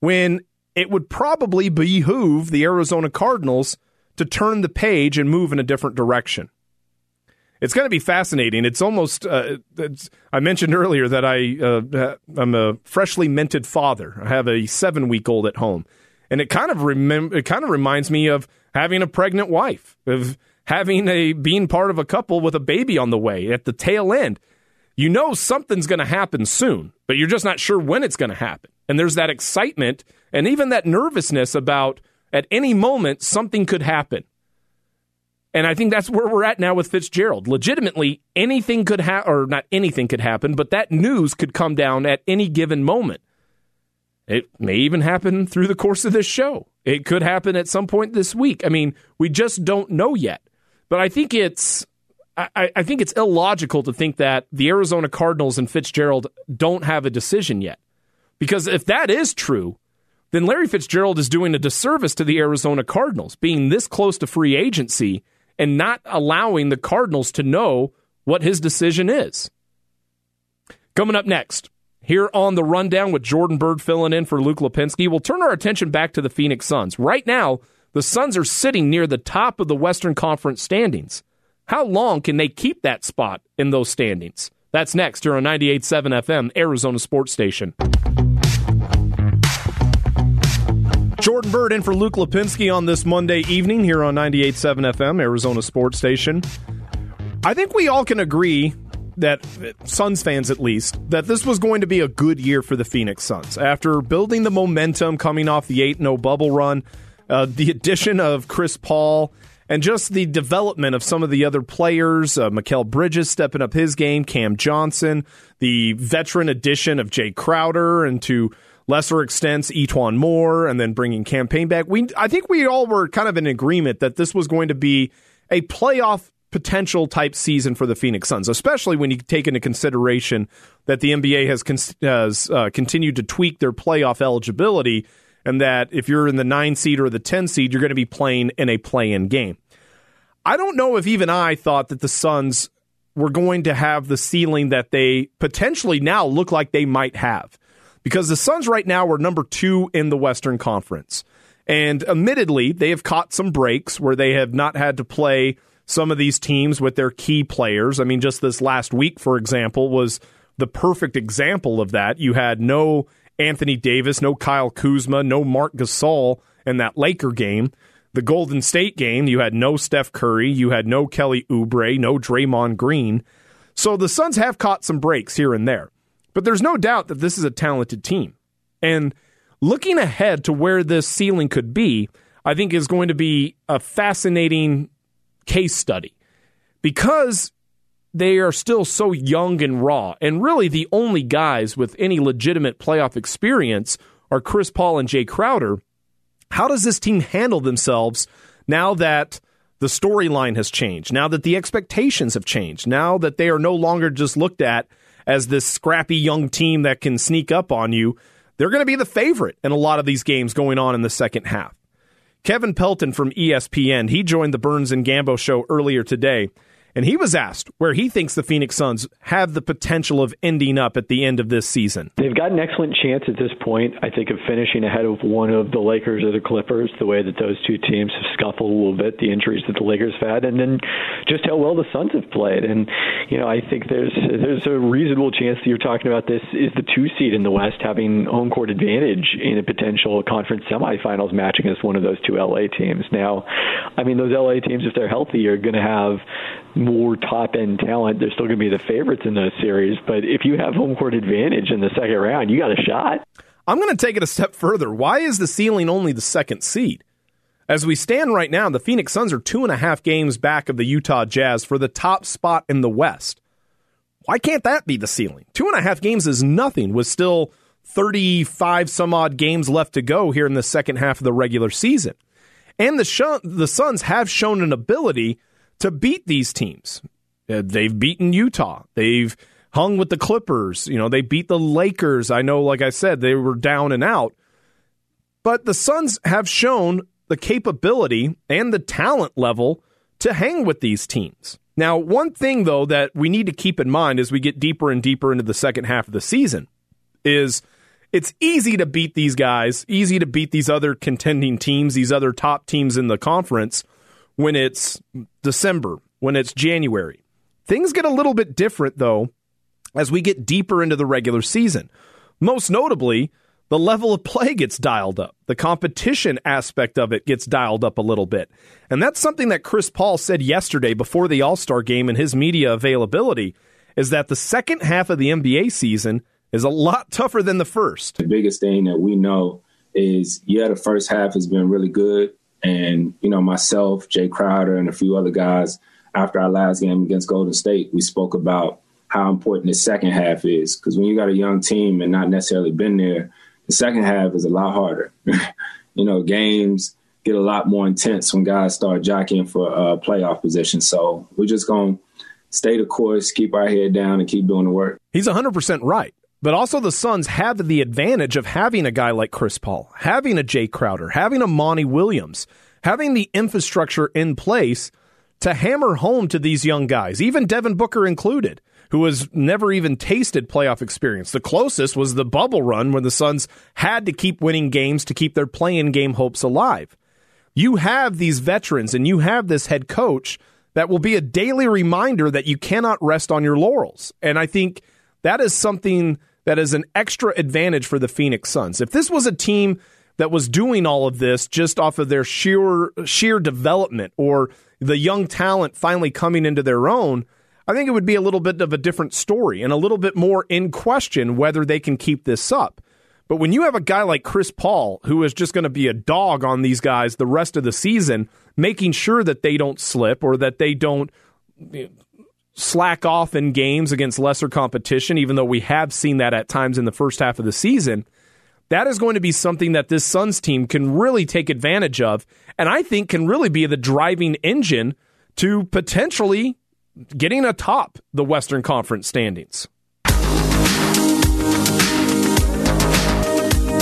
when it would probably behoove the Arizona Cardinals to turn the page and move in a different direction. It's going to be fascinating. It's almost, uh, it's, I mentioned earlier that I, uh, I'm a freshly minted father. I have a seven week old at home. And it kind of remem- it kind of reminds me of having a pregnant wife, of having a being part of a couple with a baby on the way at the tail end. You know something's going to happen soon, but you're just not sure when it's going to happen. And there's that excitement and even that nervousness about at any moment something could happen. And I think that's where we're at now with Fitzgerald. Legitimately, anything could happen, or not anything could happen, but that news could come down at any given moment. It may even happen through the course of this show. It could happen at some point this week. I mean, we just don't know yet. But I think it's I, I think it's illogical to think that the Arizona Cardinals and Fitzgerald don't have a decision yet. Because if that is true, then Larry Fitzgerald is doing a disservice to the Arizona Cardinals, being this close to free agency and not allowing the Cardinals to know what his decision is. Coming up next, here on the rundown with Jordan Byrd filling in for Luke Lapinski, we'll turn our attention back to the Phoenix Suns. Right now, the Suns are sitting near the top of the Western Conference standings. How long can they keep that spot in those standings? That's next here on 98.7 FM, Arizona Sports Station. Jordan Byrd in for Luke Lapinski on this Monday evening here on 98.7 FM, Arizona Sports Station. I think we all can agree that Suns fans at least that this was going to be a good year for the Phoenix Suns after building the momentum coming off the 8-0 bubble run, uh, the addition of Chris Paul and just the development of some of the other players, uh, Mikal Bridges stepping up his game, Cam Johnson, the veteran addition of Jae Crowder, and to lesser extents E'Twaun Moore, and then bringing Cam Payne back. We, I think we all were kind of in agreement that this was going to be a playoff potential type season for the Phoenix Suns, especially when you take into consideration that the NBA has, con- has uh, continued to tweak their playoff eligibility, and that if you're in the nine seed or the 10 seed, you're going to be playing in a play in game. I don't know if even I thought that the Suns were going to have the ceiling that they potentially now look like they might have. Because the Suns right now are number two in the Western Conference. And admittedly, they have caught some breaks where they have not had to play some of these teams with their key players. I mean, just this last week, for example, was the perfect example of that. You had no Anthony Davis, no Kyle Kuzma, no Marc Gasol in that Laker game. The Golden State game, you had no Steph Curry, you had no Kelly Oubre, no Draymond Green. So the Suns have caught some breaks here and there. But there's no doubt that this is a talented team. And looking ahead to where this ceiling could be, I think is going to be a fascinating case study because they are still so young and raw. And really, the only guys with any legitimate playoff experience are Chris Paul and Jae Crowder. How does this team handle themselves now that the storyline has changed, now that the expectations have changed, now that they are no longer just looked at as this scrappy young team that can sneak up on you? They're going to be the favorite in a lot of these games going on in the second half. Kevin Pelton from ESPN, he joined the Burns and Gambo show earlier today and he was asked where he thinks the Phoenix Suns have the potential of ending up at the end of this season. They've got an excellent chance at this point, I think, of finishing ahead of one of the Lakers or the Clippers, the way that those two teams have scuffled a little bit, the injuries that the Lakers have had, and then just how well the Suns have played. And, you know, I think there's there's a reasonable chance that you're talking about this is the two seed in the West having home court advantage in a potential conference semifinals match against one of those two LA teams. Now, I mean, those LA teams, if they're healthy, are going to have more top end talent, they're still going to be the favorites in those series. But if you have home court advantage in the second round, you got a shot. I'm going to take it a step further. Why is the ceiling only the second seed? As we stand right now, the Phoenix Suns are two and a half games back of the Utah Jazz for the top spot in the West. Why can't that be the ceiling? Two and a half games is nothing with still 35 some odd games left to go here in the second half of the regular season. And the, sh- the Suns have shown an ability to beat these teams. Uh, they've beaten Utah. They've hung with the Clippers. You know, they beat the Lakers. I know, like I said, they were down and out. But the Suns have shown the capability and the talent level to hang with these teams. Now, one thing, though, that we need to keep in mind as we get deeper and deeper into the second half of the season is it's easy to beat these guys, easy to beat these other contending teams, these other top teams in the conference when it's December, when it's January. Things get a little bit different, though, as we get deeper into the regular season. Most notably, the level of play gets dialed up. The competition aspect of it gets dialed up a little bit. And that's something that Chris Paul said yesterday before the All Star game and his media availability is that the second half of the NBA season is a lot tougher than the first. The biggest thing that we know is, yeah, the first half has been really good And, you know, myself, Jae Crowder, and a few other guys, after our last game against Golden State, we spoke about how important the second half is. Because when you got a young team and not necessarily been there, the second half is a lot harder. you know, games get a lot more intense when guys start jockeying for uh, playoff position. So we're just going to stay the course, keep our head down, and keep doing the work. He's 100% right. But also, the Suns have the advantage of having a guy like Chris Paul, having a Jae Crowder, having a Monty Williams, having the infrastructure in place to hammer home to these young guys, even Devin Booker included, who has never even tasted playoff experience. The closest was the bubble run when the Suns had to keep winning games to keep their play-in game hopes alive. You have these veterans and you have this head coach that will be a daily reminder that you cannot rest on your laurels. And I think that is something that is an extra advantage for the Phoenix Suns. If this was a team that was doing all of this just off of their sheer sheer development or the young talent finally coming into their own, I think it would be a little bit of a different story and a little bit more in question whether they can keep this up. But when you have a guy like Chris Paul, who is just going to be a dog on these guys the rest of the season, making sure that they don't slip or that they don't slack off in games against lesser competition, even though we have seen that at times in the first half of the season, that is going to be something that this Suns team can really take advantage of. And I think can really be the driving engine to potentially getting atop the Western Conference standings.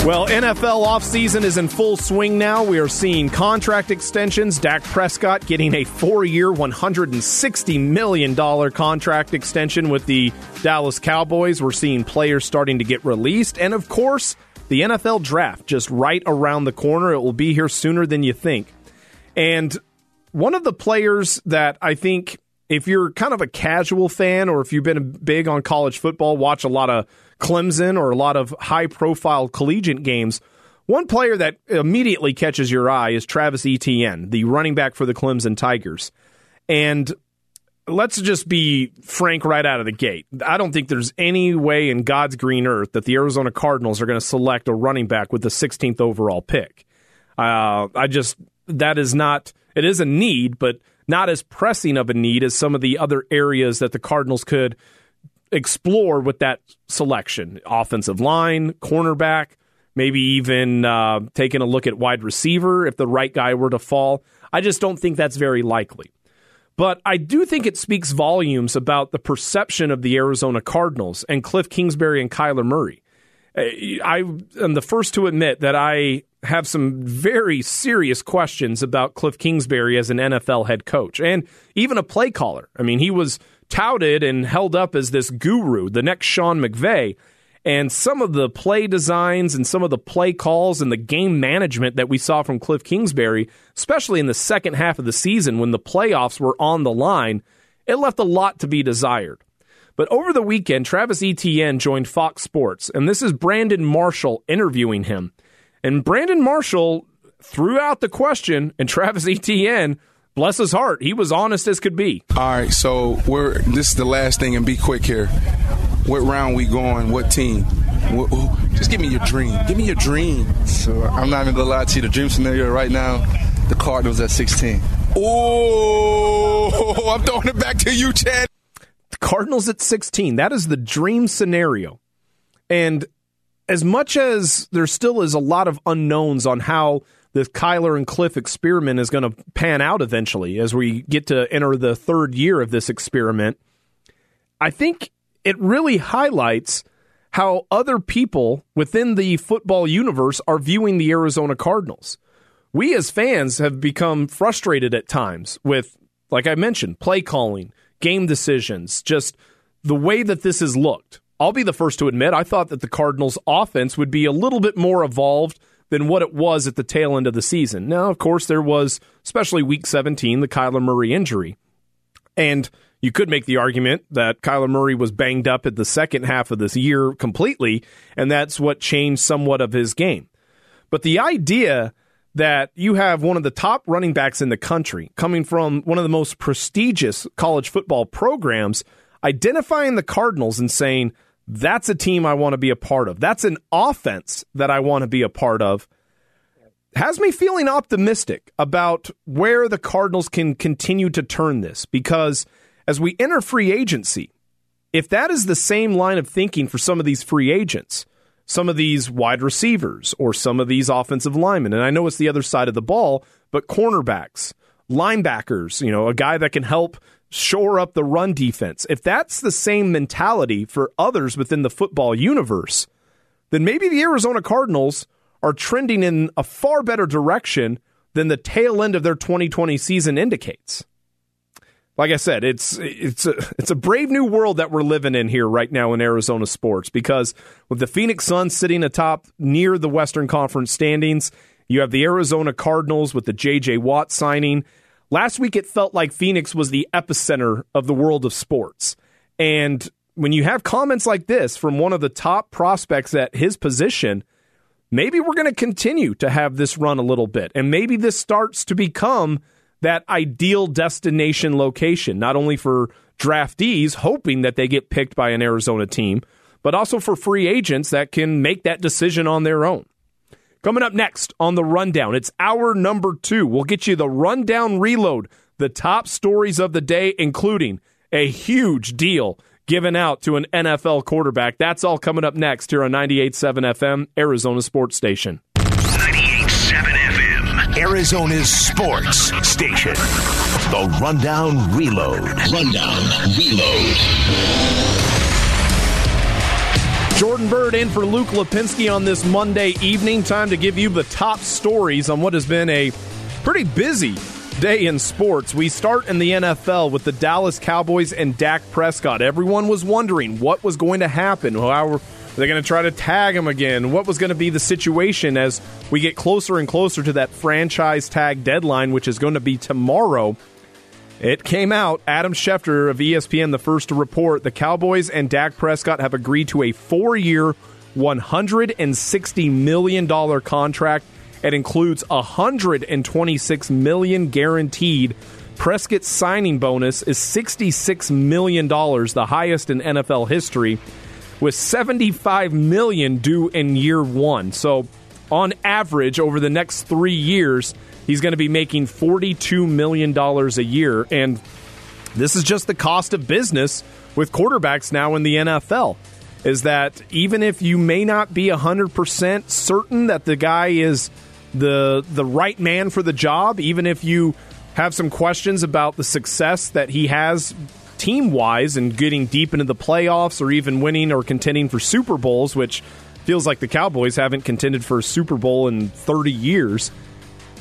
Well, NFL offseason is in full swing now. We are seeing contract extensions. Dak Prescott getting a four year, $160 million contract extension with the Dallas Cowboys. We're seeing players starting to get released. And of course, the NFL draft just right around the corner. It will be here sooner than you think. And one of the players that I think, if you're kind of a casual fan or if you've been big on college football, watch a lot of Clemson or a lot of high profile collegiate games, one player that immediately catches your eye is Travis Etienne, the running back for the Clemson Tigers. And let's just be frank right out of the gate. I don't think there's any way in God's green earth that the Arizona Cardinals are going to select a running back with the 16th overall pick. Uh, I just, that is not, it is a need, but not as pressing of a need as some of the other areas that the Cardinals could explore with that selection offensive line, cornerback, maybe even uh, taking a look at wide receiver if the right guy were to fall. I just don't think that's very likely. But I do think it speaks volumes about the perception of the Arizona Cardinals and Cliff Kingsbury and Kyler Murray. I am the first to admit that I have some very serious questions about Cliff Kingsbury as an NFL head coach and even a play caller. I mean, he was touted and held up as this guru, the next Sean McVay. And some of the play designs and some of the play calls and the game management that we saw from Cliff Kingsbury, especially in the second half of the season when the playoffs were on the line, it left a lot to be desired. But over the weekend, Travis Etienne joined Fox Sports, and this is Brandon Marshall interviewing him. And Brandon Marshall threw out the question, and Travis Etienne bless his heart, he was honest as could be. All right, so we're this is the last thing, and be quick here. What round we going? What team? What, just give me your dream. Give me your dream. So I'm not even gonna lie to you. The dream scenario right now, the Cardinals at 16. Oh, I'm throwing it back to you, Chad. The Cardinals at 16. That is the dream scenario. And as much as there still is a lot of unknowns on how the Kyler and Cliff experiment is going to pan out eventually as we get to enter the third year of this experiment, I think it really highlights how other people within the football universe are viewing the Arizona Cardinals. We as fans have become frustrated at times with, like I mentioned, play calling, game decisions, just the way that this has looked. I'll be the first to admit I thought that the Cardinals' offense would be a little bit more evolved than what it was at the tail end of the season. Now, of course, there was, especially week 17, the Kyler Murray injury. And you could make the argument that Kyler Murray was banged up at the second half of this year completely, and that's what changed somewhat of his game. But the idea that you have one of the top running backs in the country coming from one of the most prestigious college football programs identifying the Cardinals and saying, that's a team I want to be a part of. That's an offense that I want to be a part of. has me feeling optimistic about where the Cardinals can continue to turn this because as we enter free agency, if that is the same line of thinking for some of these free agents, some of these wide receivers or some of these offensive linemen, and I know it's the other side of the ball, but cornerbacks, linebackers, you know, a guy that can help shore up the run defense. If that's the same mentality for others within the football universe, then maybe the Arizona Cardinals are trending in a far better direction than the tail end of their 2020 season indicates. Like I said, it's it's a, it's a brave new world that we're living in here right now in Arizona sports because with the Phoenix Suns sitting atop near the Western Conference standings, you have the Arizona Cardinals with the JJ Watt signing. Last week it felt like Phoenix was the epicenter of the world of sports. And when you have comments like this from one of the top prospects at his position, maybe we're going to continue to have this run a little bit. And maybe this starts to become that ideal destination location, not only for draftees hoping that they get picked by an Arizona team, but also for free agents that can make that decision on their own. Coming up next on the rundown, it's hour number two. We'll get you the rundown reload, the top stories of the day, including a huge deal given out to an NFL quarterback. That's all coming up next here on 98.7 FM, Arizona Sports Station. 98.7 FM, Arizona's sports station. The Rundown Reload. Rundown Reload. Jordan Byrd in for Luke Lapinski on this Monday evening. Time to give you the top stories on what has been a pretty busy day in sports. We start in the NFL with the Dallas Cowboys and Dak Prescott. Everyone was wondering what was going to happen. How were they going to try to tag him again? What was going to be the situation as we get closer and closer to that franchise tag deadline, which is going to be tomorrow? It came out. Adam Schefter of ESPN, the first to report, the Cowboys and Dak Prescott have agreed to a four year, $160 million contract it includes 126 million guaranteed. Prescott's signing bonus is 66 million dollars, the highest in NFL history, with 75 million due in year 1. So, on average over the next 3 years, he's going to be making 42 million dollars a year and this is just the cost of business with quarterbacks now in the NFL is that even if you may not be 100% certain that the guy is the the right man for the job, even if you have some questions about the success that he has team wise and getting deep into the playoffs or even winning or contending for Super Bowls, which feels like the Cowboys haven't contended for a Super Bowl in 30 years.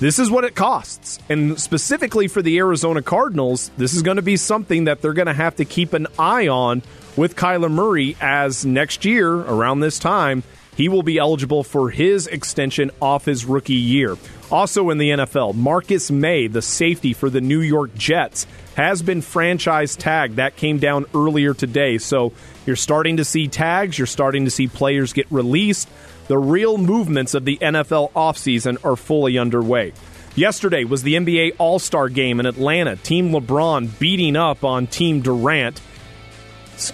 This is what it costs. And specifically for the Arizona Cardinals, this is going to be something that they're going to have to keep an eye on with Kyler Murray as next year, around this time, he will be eligible for his extension off his rookie year. Also in the NFL, Marcus Maye, the safety for the New York Jets, has been franchise tagged. That came down earlier today. So you're starting to see tags, you're starting to see players get released. The real movements of the NFL offseason are fully underway. Yesterday was the NBA All Star game in Atlanta. Team LeBron beating up on Team Durant.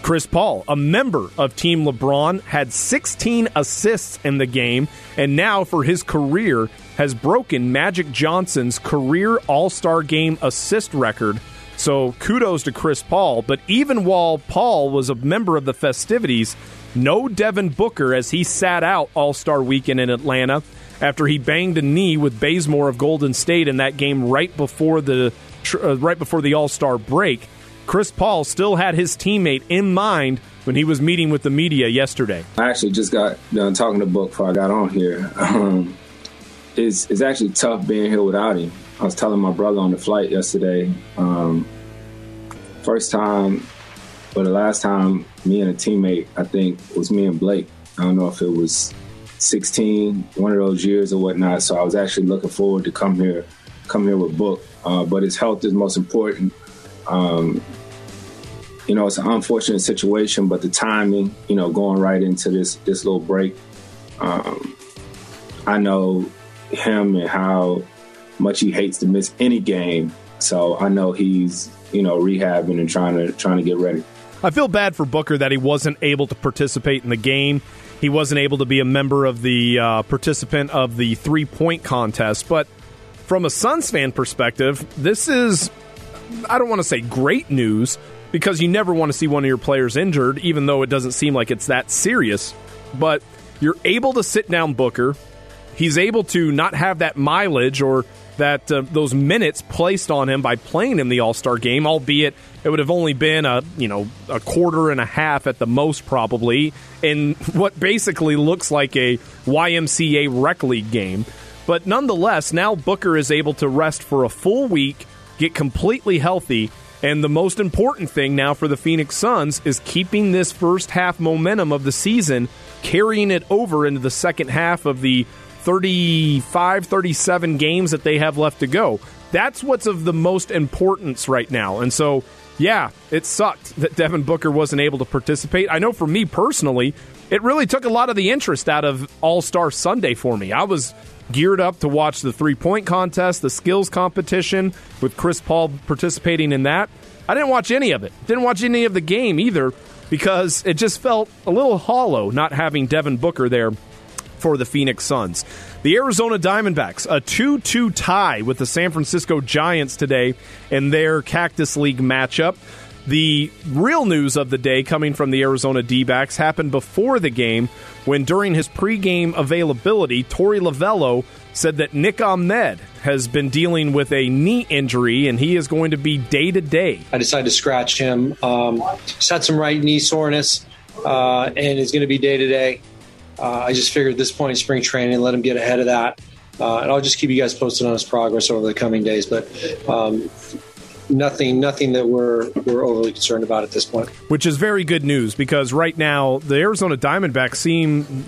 Chris Paul, a member of Team LeBron, had 16 assists in the game, and now for his career has broken Magic Johnson's career All Star game assist record. So kudos to Chris Paul. But even while Paul was a member of the festivities, no Devin Booker as he sat out All Star weekend in Atlanta after he banged a knee with Bazemore of Golden State in that game right before the uh, right before the All Star break. Chris Paul still had his teammate in mind when he was meeting with the media yesterday. I actually just got done talking to Book before I got on here. Um, it's, it's actually tough being here without him. I was telling my brother on the flight yesterday. Um, first time, or the last time, me and a teammate, I think, was me and Blake. I don't know if it was 16, one of those years or whatnot. So I was actually looking forward to come here, come here with Book. Uh, but his health is most important. Um, you know, it's an unfortunate situation, but the timing, you know, going right into this this little break, um, I know him and how much he hates to miss any game. So I know he's you know rehabbing and trying to trying to get ready. I feel bad for Booker that he wasn't able to participate in the game. he wasn't able to be a member of the uh, participant of the three point contest. But from a Suns fan perspective, this is, I don't want to say great news because you never want to see one of your players injured, even though it doesn't seem like it's that serious. But you're able to sit down Booker. He's able to not have that mileage or that uh, those minutes placed on him by playing in the All Star game, albeit it would have only been a you know a quarter and a half at the most, probably in what basically looks like a YMCA rec league game. But nonetheless, now Booker is able to rest for a full week, get completely healthy, and the most important thing now for the Phoenix Suns is keeping this first half momentum of the season, carrying it over into the second half of the 35, 37 games that they have left to go. That's what's of the most importance right now. And so, yeah, it sucked that Devin Booker wasn't able to participate. I know for me personally, it really took a lot of the interest out of All Star Sunday for me. I was geared up to watch the three point contest, the skills competition, with Chris Paul participating in that. I didn't watch any of it. Didn't watch any of the game either because it just felt a little hollow not having Devin Booker there for the Phoenix Suns. The Arizona Diamondbacks, a 2 2 tie with the San Francisco Giants today in their Cactus League matchup. The real news of the day coming from the Arizona D backs happened before the game when, during his pregame availability, Torey Lovullo said that Nick Ahmed has been dealing with a knee injury and he is going to be day to day. I decided to scratch him. Um, had some right knee soreness uh, and is going to be day to day. I just figured at this point in spring training, let him get ahead of that. Uh, and I'll just keep you guys posted on his progress over the coming days. But um, nothing nothing that we're we're overly concerned about at this point. Which is very good news because right now the Arizona Diamondbacks seem,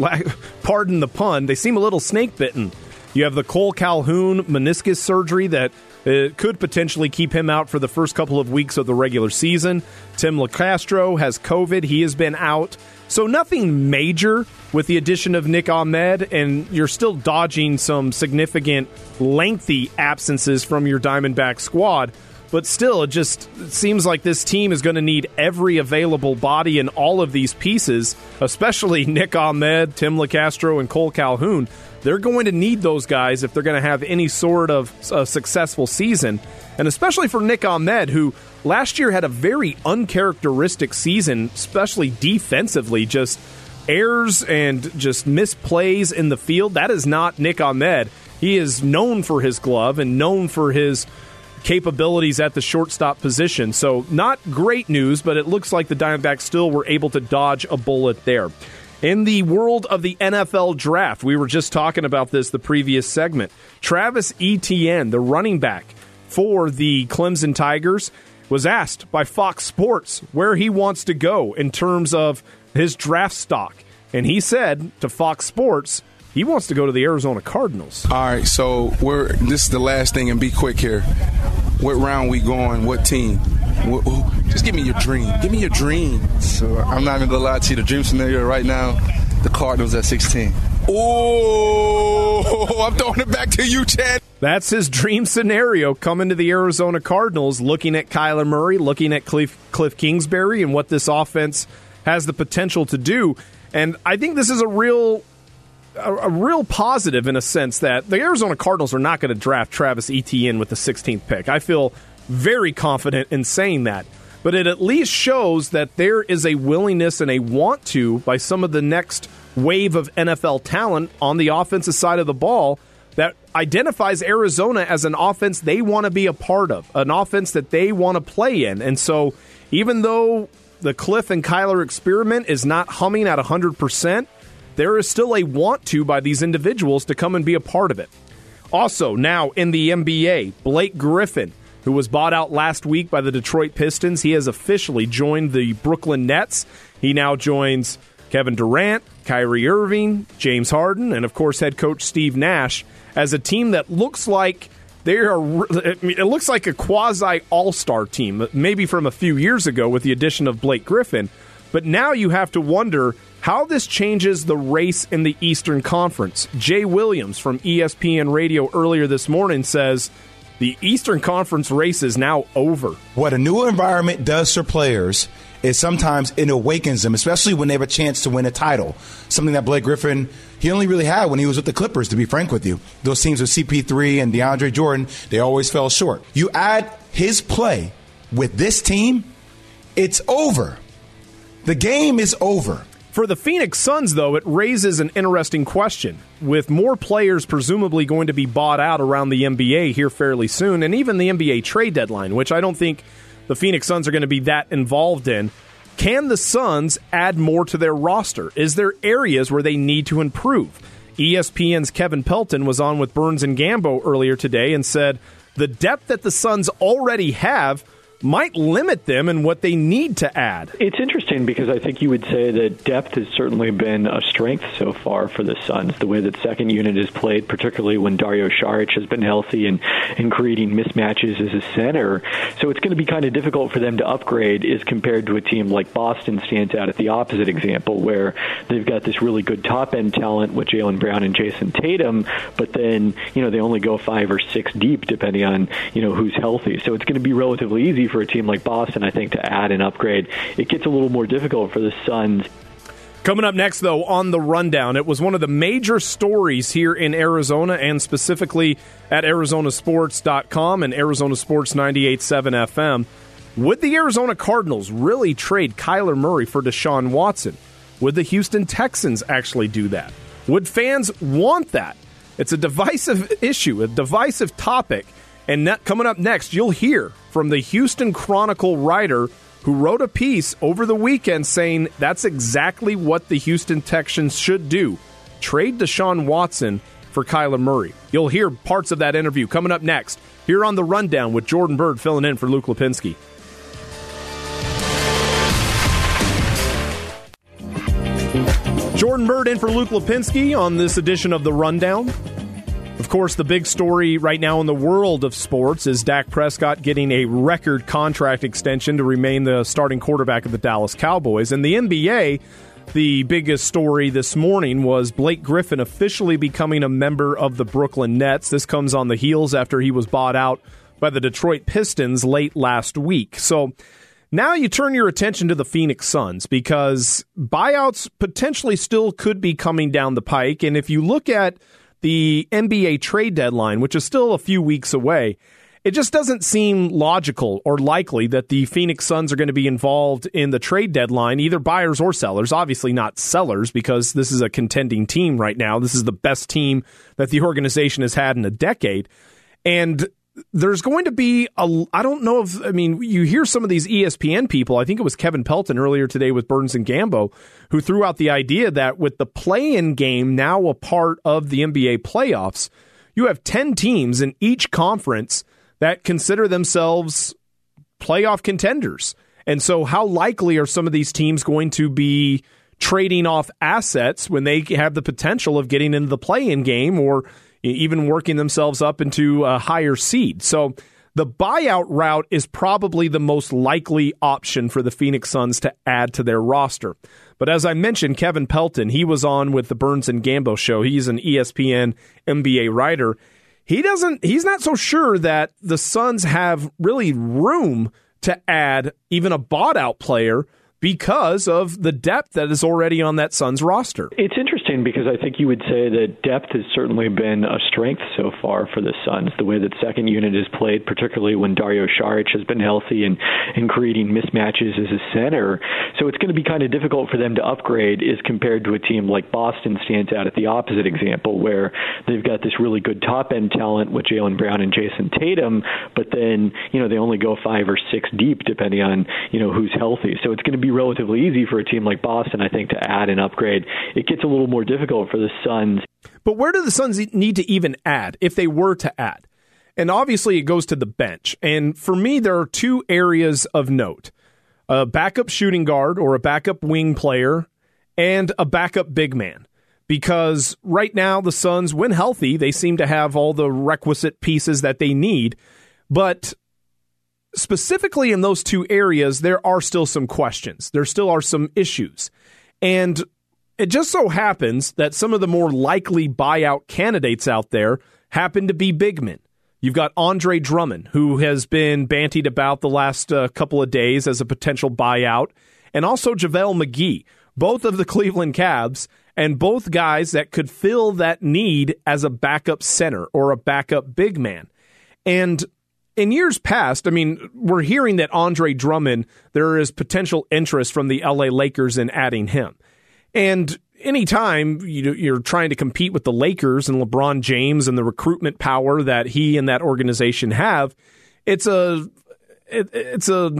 pardon the pun, they seem a little snake bitten. You have the Cole Calhoun meniscus surgery that uh, could potentially keep him out for the first couple of weeks of the regular season. Tim Locastro has COVID; he has been out. So nothing major with the addition of Nick Ahmed, and you're still dodging some significant, lengthy absences from your Diamondback squad. But still, it just seems like this team is going to need every available body in all of these pieces, especially Nick Ahmed, Tim Locastro, and Cole Calhoun. They're going to need those guys if they're going to have any sort of a successful season. And especially for Nick Ahmed, who last year had a very uncharacteristic season, especially defensively, just errors and just misplays in the field. That is not Nick Ahmed. He is known for his glove and known for his capabilities at the shortstop position. So, not great news, but it looks like the Diamondbacks still were able to dodge a bullet there. In the world of the NFL draft, we were just talking about this the previous segment. Travis Etienne, the running back for the Clemson Tigers, was asked by Fox Sports where he wants to go in terms of his draft stock. And he said to Fox Sports, he wants to go to the Arizona Cardinals. All right, so we're this is the last thing, and be quick here. What round we going? What team? What, just give me your dream. Give me your dream. So I'm not even gonna lie to you. The dream scenario right now, the Cardinals at 16. Oh, I'm throwing it back to you, Chad. That's his dream scenario coming to the Arizona Cardinals, looking at Kyler Murray, looking at Cliff, Cliff Kingsbury, and what this offense has the potential to do. And I think this is a real a, a, real positive in a sense that the Arizona Cardinals are not going to draft Travis Etienne with the 16th pick. I feel very confident in saying that. But it at least shows that there is a willingness and a want to by some of the next wave of NFL talent on the offensive side of the ball that identifies Arizona as an offense they want to be a part of, an offense that they want to play in. And so even though the Cliff and Kyler experiment is not humming at 100%, there is still a want to by these individuals to come and be a part of it. Also, now in the NBA, Blake Griffin, who was bought out last week by the Detroit Pistons, he has officially joined the Brooklyn Nets. He now joins Kevin Durant, Kyrie Irving, James Harden, and of course head coach Steve Nash as a team that looks like they are it looks like a quasi all-star team maybe from a few years ago with the addition of Blake Griffin but now you have to wonder how this changes the race in the Eastern Conference. Jay Williams from ESPN Radio earlier this morning says the Eastern Conference race is now over. What a new environment does for players is sometimes it awakens them, especially when they have a chance to win a title. Something that Blake Griffin he only really had when he was with the Clippers. To be frank with you, those teams with CP3 and DeAndre Jordan, they always fell short. You add his play with this team, it's over. The game is over. For the Phoenix Suns, though, it raises an interesting question. With more players presumably going to be bought out around the NBA here fairly soon, and even the NBA trade deadline, which I don't think the Phoenix Suns are going to be that involved in, can the Suns add more to their roster? Is there areas where they need to improve? ESPN's Kevin Pelton was on with Burns and Gambo earlier today and said the depth that the Suns already have – might limit them in what they need to add. It's interesting because I think you would say that depth has certainly been a strength so far for the Suns. The way that second unit is played, particularly when Dario Saric has been healthy and, and creating mismatches as a center. So it's going to be kind of difficult for them to upgrade as compared to a team like Boston stands out at the opposite example where they've got this really good top end talent with Jaylen Brown and Jayson Tatum, but then, you know, they only go five or six deep depending on, you know, who's healthy. So it's going to be relatively easy for a team like Boston, I think, to add and upgrade. It gets a little more difficult for the Suns. Coming up next, though, on the rundown, it was one of the major stories here in Arizona and specifically at ArizonaSports.com and Arizona Sports 98.7 FM. Would the Arizona Cardinals really trade Kyler Murray for Deshaun Watson? Would the Houston Texans actually do that? Would fans want that? It's a divisive issue, a divisive topic. And coming up next, you'll hear from the Houston Chronicle writer who wrote a piece over the weekend saying that's exactly what the Houston Texans should do trade Deshaun Watson for Kyler Murray. You'll hear parts of that interview coming up next here on The Rundown with Jordan Byrd filling in for Luke Lapinski. Jordan Byrd in for Luke Lapinski on this edition of The Rundown. Of course, the big story right now in the world of sports is Dak Prescott getting a record contract extension to remain the starting quarterback of the Dallas Cowboys. And the NBA, the biggest story this morning was Blake Griffin officially becoming a member of the Brooklyn Nets. This comes on the heels after he was bought out by the Detroit Pistons late last week. So now you turn your attention to the Phoenix Suns because buyouts potentially still could be coming down the pike. And if you look at the NBA trade deadline, which is still a few weeks away, it just doesn't seem logical or likely that the Phoenix Suns are going to be involved in the trade deadline, either buyers or sellers. Obviously, not sellers because this is a contending team right now. This is the best team that the organization has had in a decade. And there's going to be a I don't know if I mean you hear some of these ESPN people. I think it was Kevin Pelton earlier today with Burns and Gambo who threw out the idea that with the play-in game now a part of the NBA playoffs, you have 10 teams in each conference that consider themselves playoff contenders. And so how likely are some of these teams going to be trading off assets when they have the potential of getting into the play-in game or even working themselves up into a higher seed. So the buyout route is probably the most likely option for the Phoenix Suns to add to their roster. But as I mentioned, Kevin Pelton, he was on with the Burns and Gambo show. He's an ESPN NBA writer. He doesn't he's not so sure that the Suns have really room to add even a bought out player because of the depth that is already on that Suns roster. It's interesting because I think you would say that depth has certainly been a strength so far for the Suns. The way that second unit is played, particularly when Dario Saric has been healthy and, and creating mismatches as a center. So it's going to be kind of difficult for them to upgrade as compared to a team like Boston stands out at the opposite example where they've got this really good top end talent with Jaylen Brown and Jayson Tatum, but then, you know, they only go five or six deep depending on, you know, who's healthy. So it's going to be be relatively easy for a team like Boston, I think, to add and upgrade. It gets a little more difficult for the Suns. But where do the Suns need to even add if they were to add? And obviously, it goes to the bench. And for me, there are two areas of note a backup shooting guard or a backup wing player and a backup big man. Because right now, the Suns, when healthy, they seem to have all the requisite pieces that they need. But specifically in those two areas, there are still some questions. There still are some issues. And it just so happens that some of the more likely buyout candidates out there happen to be big men. You've got Andre Drummond, who has been bantied about the last uh, couple of days as a potential buyout, and also JaVale McGee, both of the Cleveland Cavs, and both guys that could fill that need as a backup center or a backup big man. And in years past, I mean, we're hearing that Andre Drummond, there is potential interest from the LA Lakers in adding him. And anytime you're trying to compete with the Lakers and LeBron James and the recruitment power that he and that organization have, it's a it's a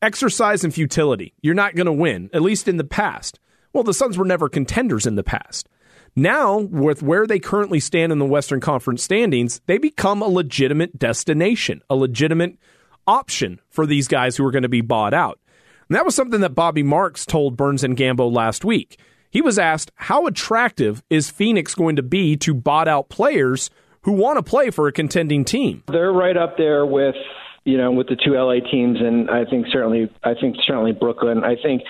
exercise in futility. You're not going to win, at least in the past. Well, the Suns were never contenders in the past. Now, with where they currently stand in the Western Conference standings, they become a legitimate destination, a legitimate option for these guys who are going to be bought out. And that was something that Bobby Marks told Burns and Gambo last week. He was asked, How attractive is Phoenix going to be to bought out players who want to play for a contending team? They're right up there with you know with the two LA teams, and I think certainly I think certainly Brooklyn. I think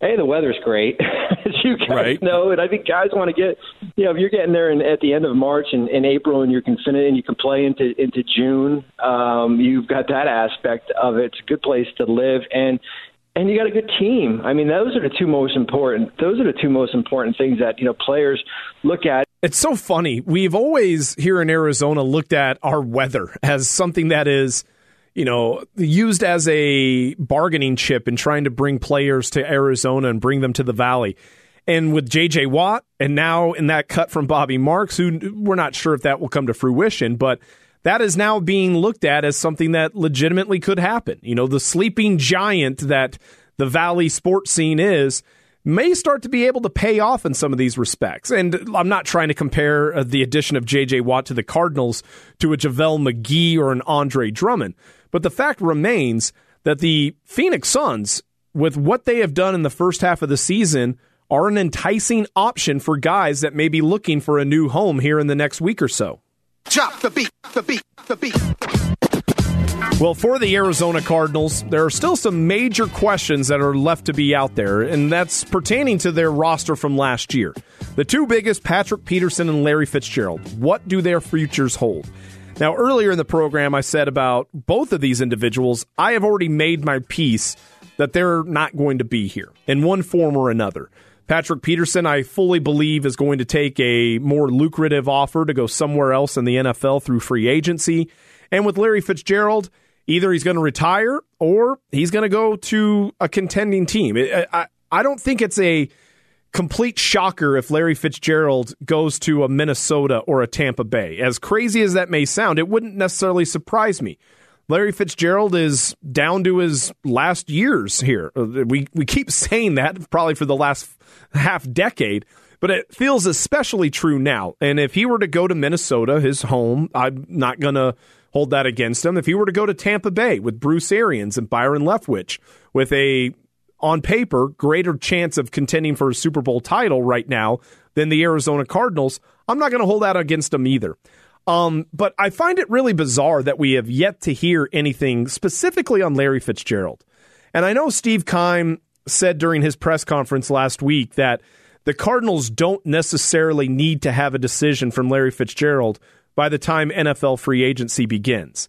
hey, the weather's great, as you guys right. know, and I think guys want to get, you know, if you're getting there in, at the end of March and, and April, and you can finish and you can play into into June, um, you've got that aspect of it. It's a good place to live, and and you got a good team. I mean, those are the two most important. Those are the two most important things that you know players look at. It's so funny. We've always here in Arizona looked at our weather as something that is, you know, used as a bargaining chip in trying to bring players to Arizona and bring them to the Valley. And with J.J. Watt, and now in that cut from Bobby Marks, who we're not sure if that will come to fruition, but that is now being looked at as something that legitimately could happen. You know, the sleeping giant that the Valley sports scene is may start to be able to pay off in some of these respects. And I'm not trying to compare uh, the addition of J.J. Watt to the Cardinals to a JaVale McGee or an Andre Drummond. But the fact remains that the Phoenix Suns, with what they have done in the first half of the season, are an enticing option for guys that may be looking for a new home here in the next week or so. Drop the beat, the beat, the beat. Well, for the Arizona Cardinals, there are still some major questions that are left to be out there, and that's pertaining to their roster from last year. The two biggest, Patrick Peterson and Larry Fitzgerald. What do their futures hold? Now, earlier in the program, I said about both of these individuals, I have already made my peace that they're not going to be here in one form or another. Patrick Peterson, I fully believe, is going to take a more lucrative offer to go somewhere else in the NFL through free agency. And with Larry Fitzgerald, either he's going to retire or he's going to go to a contending team. I, I, I don't think it's a complete shocker if Larry Fitzgerald goes to a Minnesota or a Tampa Bay. As crazy as that may sound, it wouldn't necessarily surprise me. Larry Fitzgerald is down to his last years here. Uh, we we keep saying that probably for the last half decade, but it feels especially true now. And if he were to go to Minnesota, his home, I'm not going to hold that against him. If he were to go to Tampa Bay with Bruce Arians and Byron Leftwich with a on paper greater chance of contending for a Super Bowl title right now than the Arizona Cardinals, I'm not going to hold that against them either. Um, but I find it really bizarre that we have yet to hear anything specifically on Larry Fitzgerald. And I know Steve Keim said during his press conference last week that the Cardinals don't necessarily need to have a decision from Larry Fitzgerald by the time NFL free agency begins.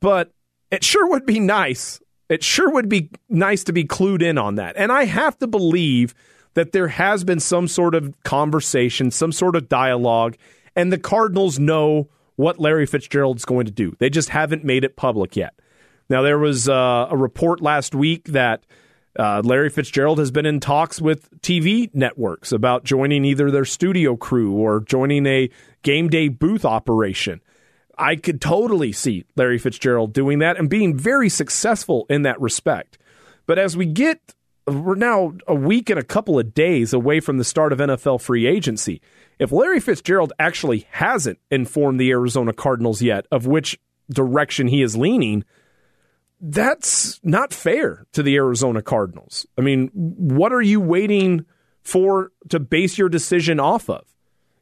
But it sure would be nice. It sure would be nice to be clued in on that. And I have to believe that there has been some sort of conversation, some sort of dialogue, and the Cardinals know what Larry Fitzgerald's going to do. They just haven't made it public yet. Now, there was uh, a report last week that uh, Larry Fitzgerald has been in talks with TV networks about joining either their studio crew or joining a game day booth operation. I could totally see Larry Fitzgerald doing that and being very successful in that respect. But as we get, we're now a week and a couple of days away from the start of NFL free agency. If Larry Fitzgerald actually hasn't informed the Arizona Cardinals yet of which direction he is leaning, that's not fair to the Arizona Cardinals. I mean, what are you waiting for to base your decision off of?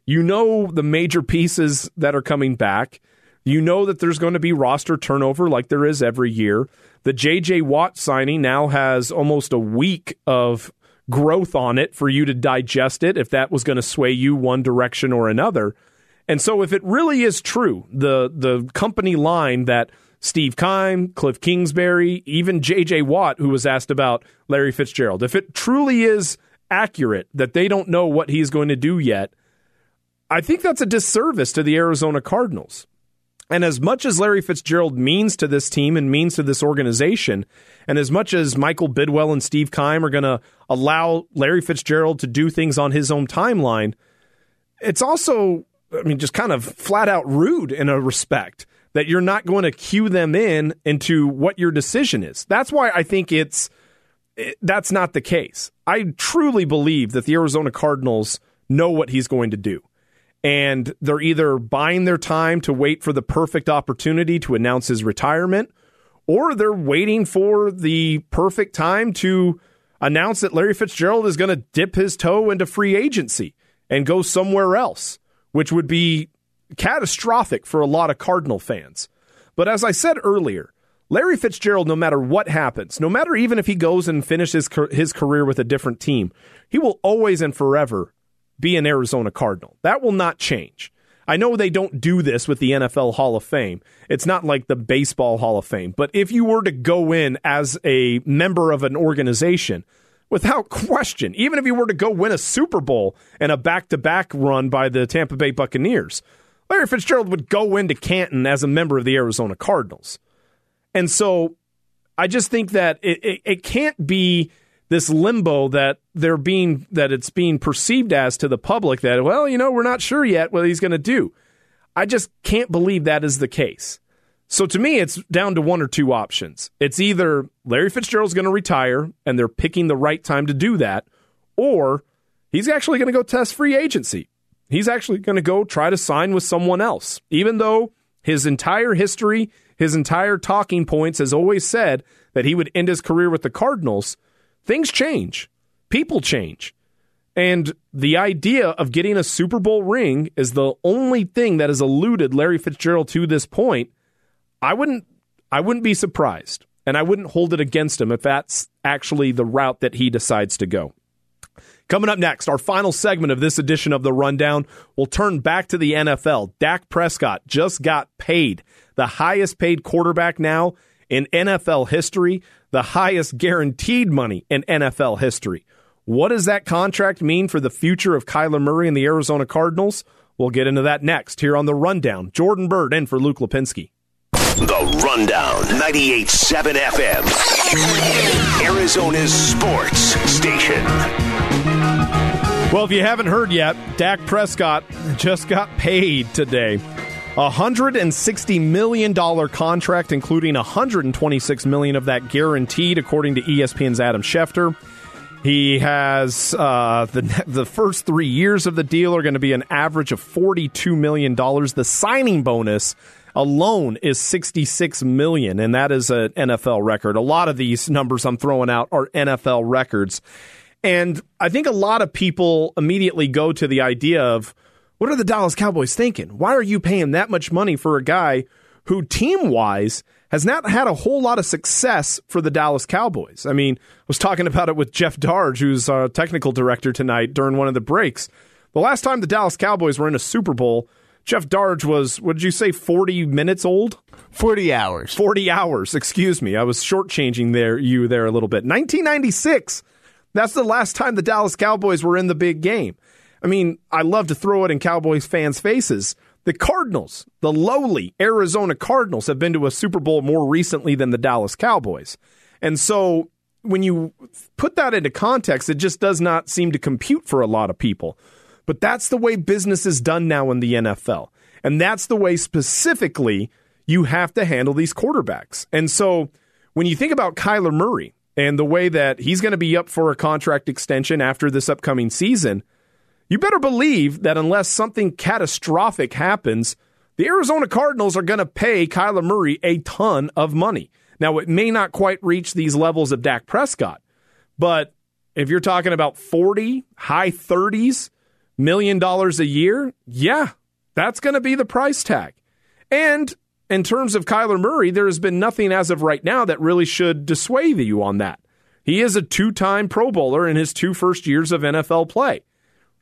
You know the major pieces that are coming back. You know that there's going to be roster turnover like there is every year. The J.J. Watt signing now has almost a week of growth on it for you to digest it if that was going to sway you one direction or another. And so if it really is true, the the company line that Steve Keim, Cliff Kingsbury, even JJ Watt, who was asked about Larry Fitzgerald, if it truly is accurate that they don't know what he's going to do yet, I think that's a disservice to the Arizona Cardinals. And as much as Larry Fitzgerald means to this team and means to this organization, and as much as Michael Bidwill and Steve Keim are going to allow Larry Fitzgerald to do things on his own timeline, it's also, I mean, just kind of flat out rude in a respect that you're not going to cue them in into what your decision is. That's why I think it's it, that's not the case. I truly believe that the Arizona Cardinals know what he's going to do and they're either buying their time to wait for the perfect opportunity to announce his retirement, or they're waiting for the perfect time to announce that Larry Fitzgerald is going to dip his toe into free agency and go somewhere else, which would be catastrophic for a lot of Cardinal fans. But as I said earlier, Larry Fitzgerald, no matter what happens, no matter even if he goes and finishes his career with a different team, he will always and forever be an Arizona Cardinal. That will not change. I know they don't do this with the NFL Hall of Fame. It's not like the Baseball Hall of Fame. But if you were to go in as a member of an organization, without question, even if you were to go win a Super Bowl and a back to back run by the Tampa Bay Buccaneers, Larry Fitzgerald would go into Canton as a member of the Arizona Cardinals. And so I just think that it, it, it can't be this limbo that they're being that it's being perceived as to the public that well you know we're not sure yet what he's going to do. I just can't believe that is the case. So to me it's down to one or two options. It's either larry fitzgerald's going to retire and they're picking the right time to do that or he's actually going to go test free agency. He's actually going to go try to sign with someone else. Even though his entire history his entire talking points has always said that he would end his career with the cardinals things change, people change. And the idea of getting a Super Bowl ring is the only thing that has eluded Larry Fitzgerald to this point. I wouldn't I wouldn't be surprised and I wouldn't hold it against him if that's actually the route that he decides to go. Coming up next, our final segment of this edition of the Rundown, we'll turn back to the NFL. Dak Prescott just got paid, the highest paid quarterback now in NFL history the highest guaranteed money in NFL history. What does that contract mean for the future of Kyler Murray and the Arizona Cardinals? We'll get into that next here on The Rundown. Jordan Byrd in for Luke Lapinski. The Rundown, 98.7 FM, Arizona's sports station. Well, if you haven't heard yet, Dak Prescott just got paid today. A $160 million contract, including $126 million of that guaranteed, according to ESPN's Adam Schefter. He has uh, the the first three years of the deal are going to be an average of forty two million dollars. The signing bonus alone is sixty six million, and that is an NFL record. A lot of these numbers I'm throwing out are NFL records, and I think a lot of people immediately go to the idea of what are the Dallas Cowboys thinking? Why are you paying that much money for a guy who, team wise, has not had a whole lot of success for the Dallas Cowboys? I mean, I was talking about it with Jeff Darge, who's our technical director tonight during one of the breaks. The last time the Dallas Cowboys were in a Super Bowl, Jeff Darge was, what did you say, 40 minutes old? 40 hours. 40 hours, excuse me. I was shortchanging there, you there a little bit. 1996. That's the last time the Dallas Cowboys were in the big game. I mean, I love to throw it in Cowboys fans' faces. The Cardinals, the lowly Arizona Cardinals, have been to a Super Bowl more recently than the Dallas Cowboys. And so when you put that into context, it just does not seem to compute for a lot of people. But that's the way business is done now in the NFL. And that's the way specifically you have to handle these quarterbacks. And so when you think about Kyler Murray and the way that he's going to be up for a contract extension after this upcoming season – you better believe that unless something catastrophic happens, the Arizona Cardinals are going to pay Kyler Murray a ton of money. Now, it may not quite reach these levels of Dak Prescott, but if you're talking about 40, high 30s million dollars a year, yeah, that's going to be the price tag. And in terms of Kyler Murray, there has been nothing as of right now that really should dissuade you on that. He is a two time Pro Bowler in his two first years of NFL play.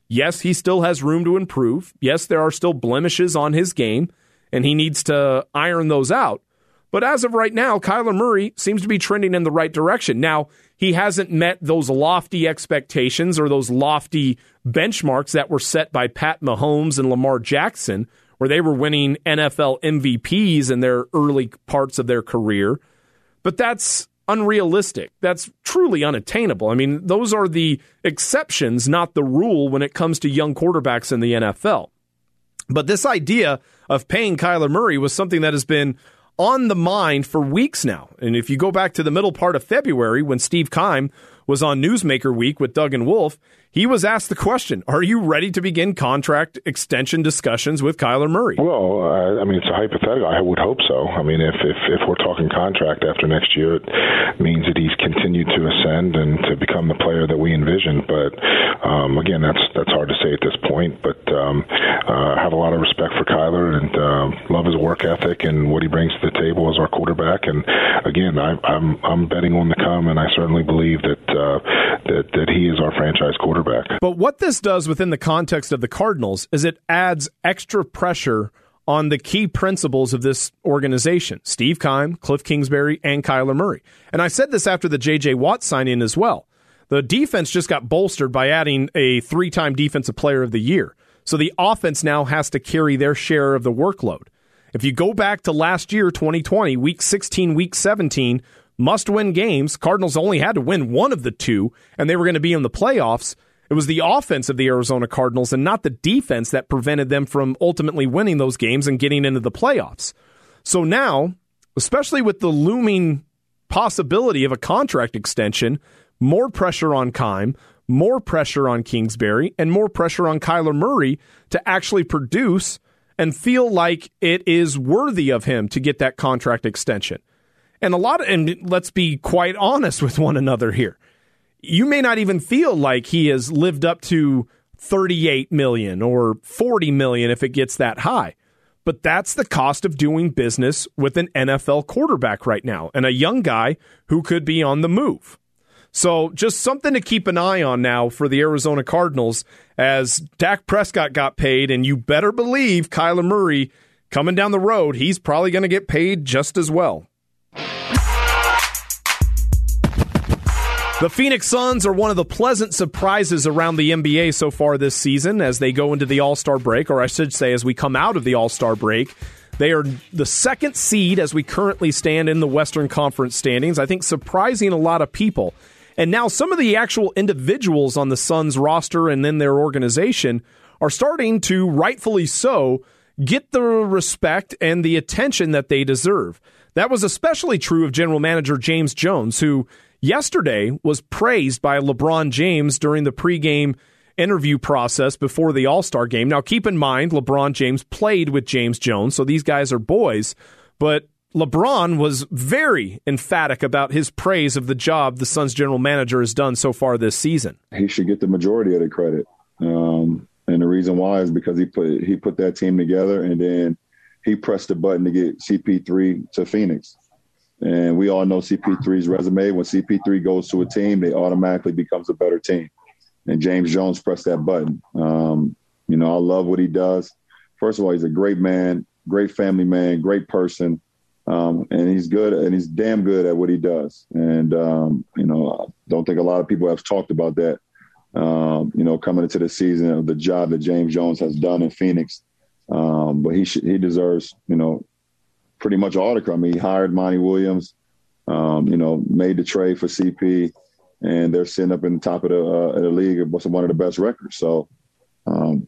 Yes, he still has room to improve. Yes, there are still blemishes on his game, and he needs to iron those out. But as of right now, Kyler Murray seems to be trending in the right direction. Now, he hasn't met those lofty expectations or those lofty benchmarks that were set by Pat Mahomes and Lamar Jackson, where they were winning NFL MVPs in their early parts of their career. But that's unrealistic. That's truly unattainable. I mean, those are the exceptions, not the rule when it comes to young quarterbacks in the NFL. But this idea of paying Kyler Murray was something that has been on the mind for weeks now. And if you go back to the middle part of February when Steve Keim was on Newsmaker Week with Doug and Wolf, he was asked the question, Are you ready to begin contract extension discussions with Kyler Murray? Well, uh, I mean, it's a hypothetical. I would hope so. I mean, if, if, if we're talking contract after next year, it means that he's continued to ascend and to become the player that we envisioned. But um, again, that's that's hard to say at this point. But um, uh, I have a lot of respect for Kyler and uh, love his work ethic and what he brings to the table as our quarterback. And again, I, I'm I'm betting on the come, and I certainly believe that uh, that that he is our franchise quarterback. But what this does within the context of the Cardinals is it adds extra pressure on the key principles of this organization Steve Keim, Cliff Kingsbury, and Kyler Murray. And I said this after the J.J. Watt sign in as well. The defense just got bolstered by adding a three time Defensive Player of the Year. So the offense now has to carry their share of the workload. If you go back to last year, 2020, week 16, week 17, must win games, Cardinals only had to win one of the two, and they were going to be in the playoffs. It was the offense of the Arizona Cardinals and not the defense that prevented them from ultimately winning those games and getting into the playoffs. So now, especially with the looming possibility of a contract extension, more pressure on Keim, more pressure on Kingsbury, and more pressure on Kyler Murray to actually produce and feel like it is worthy of him to get that contract extension. And a lot of, and let's be quite honest with one another here you may not even feel like he has lived up to 38 million or 40 million if it gets that high. But that's the cost of doing business with an NFL quarterback right now and a young guy who could be on the move. So just something to keep an eye on now for the Arizona Cardinals as Dak Prescott got paid, and you better believe Kyler Murray coming down the road, he's probably going to get paid just as well. The Phoenix Suns are one of the pleasant surprises around the NBA so far this season as they go into the All Star break, or I should say, as we come out of the All Star break. They are the second seed as we currently stand in the Western Conference standings. I think surprising a lot of people. And now some of the actual individuals on the Suns roster and then their organization are starting to, rightfully so, get the respect and the attention that they deserve. That was especially true of general manager James Jones, who yesterday was praised by LeBron James during the pregame interview process before the All Star game. Now, keep in mind, LeBron James played with James Jones, so these guys are boys, but LeBron was very emphatic about his praise of the job the Suns general manager has done so far this season. He should get the majority of the credit. Um, and the reason why is because he put he put that team together and then he pressed the button to get CP3 to Phoenix. And we all know CP3's resume. When CP3 goes to a team, they automatically becomes a better team. And James Jones pressed that button. Um, you know, I love what he does. First of all, he's a great man, great family man, great person. Um, and he's good and he's damn good at what he does. And, um, you know, I don't think a lot of people have talked about that, um, you know, coming into the season of the job that James Jones has done in Phoenix. Um, but he should, he deserves, you know, pretty much all the mean, he hired Monty Williams, um, you know, made the trade for CP, and they're sitting up in the top of the, uh, of the league with one of the best records. So, um,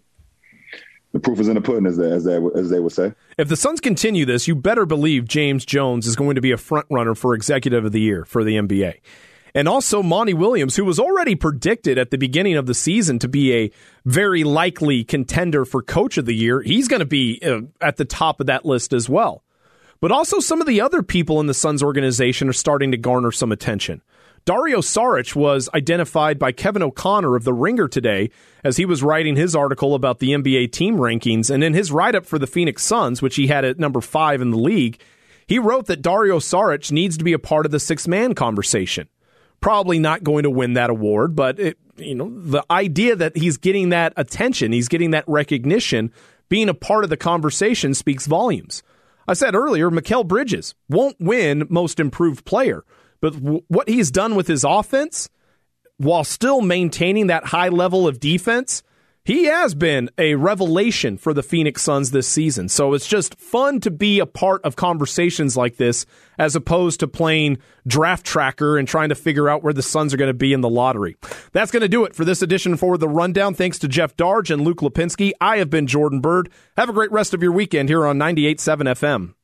the proof is in the pudding, as they, as they, as they would say. If the Suns continue this, you better believe James Jones is going to be a front runner for Executive of the Year for the NBA. And also Monty Williams, who was already predicted at the beginning of the season to be a very likely contender for Coach of the Year. He's going to be uh, at the top of that list as well. But also, some of the other people in the Suns organization are starting to garner some attention. Dario Saric was identified by Kevin O'Connor of The Ringer today as he was writing his article about the NBA team rankings. And in his write up for the Phoenix Suns, which he had at number five in the league, he wrote that Dario Saric needs to be a part of the six man conversation. Probably not going to win that award, but it, you know, the idea that he's getting that attention, he's getting that recognition, being a part of the conversation speaks volumes. I said earlier, Mikal Bridges won't win most improved player, but w- what he's done with his offense while still maintaining that high level of defense he has been a revelation for the Phoenix Suns this season. So it's just fun to be a part of conversations like this as opposed to playing draft tracker and trying to figure out where the Suns are going to be in the lottery. That's going to do it for this edition for the rundown. Thanks to Jeff Darge and Luke Lapinski. I have been Jordan Byrd. Have a great rest of your weekend here on 98.7 FM.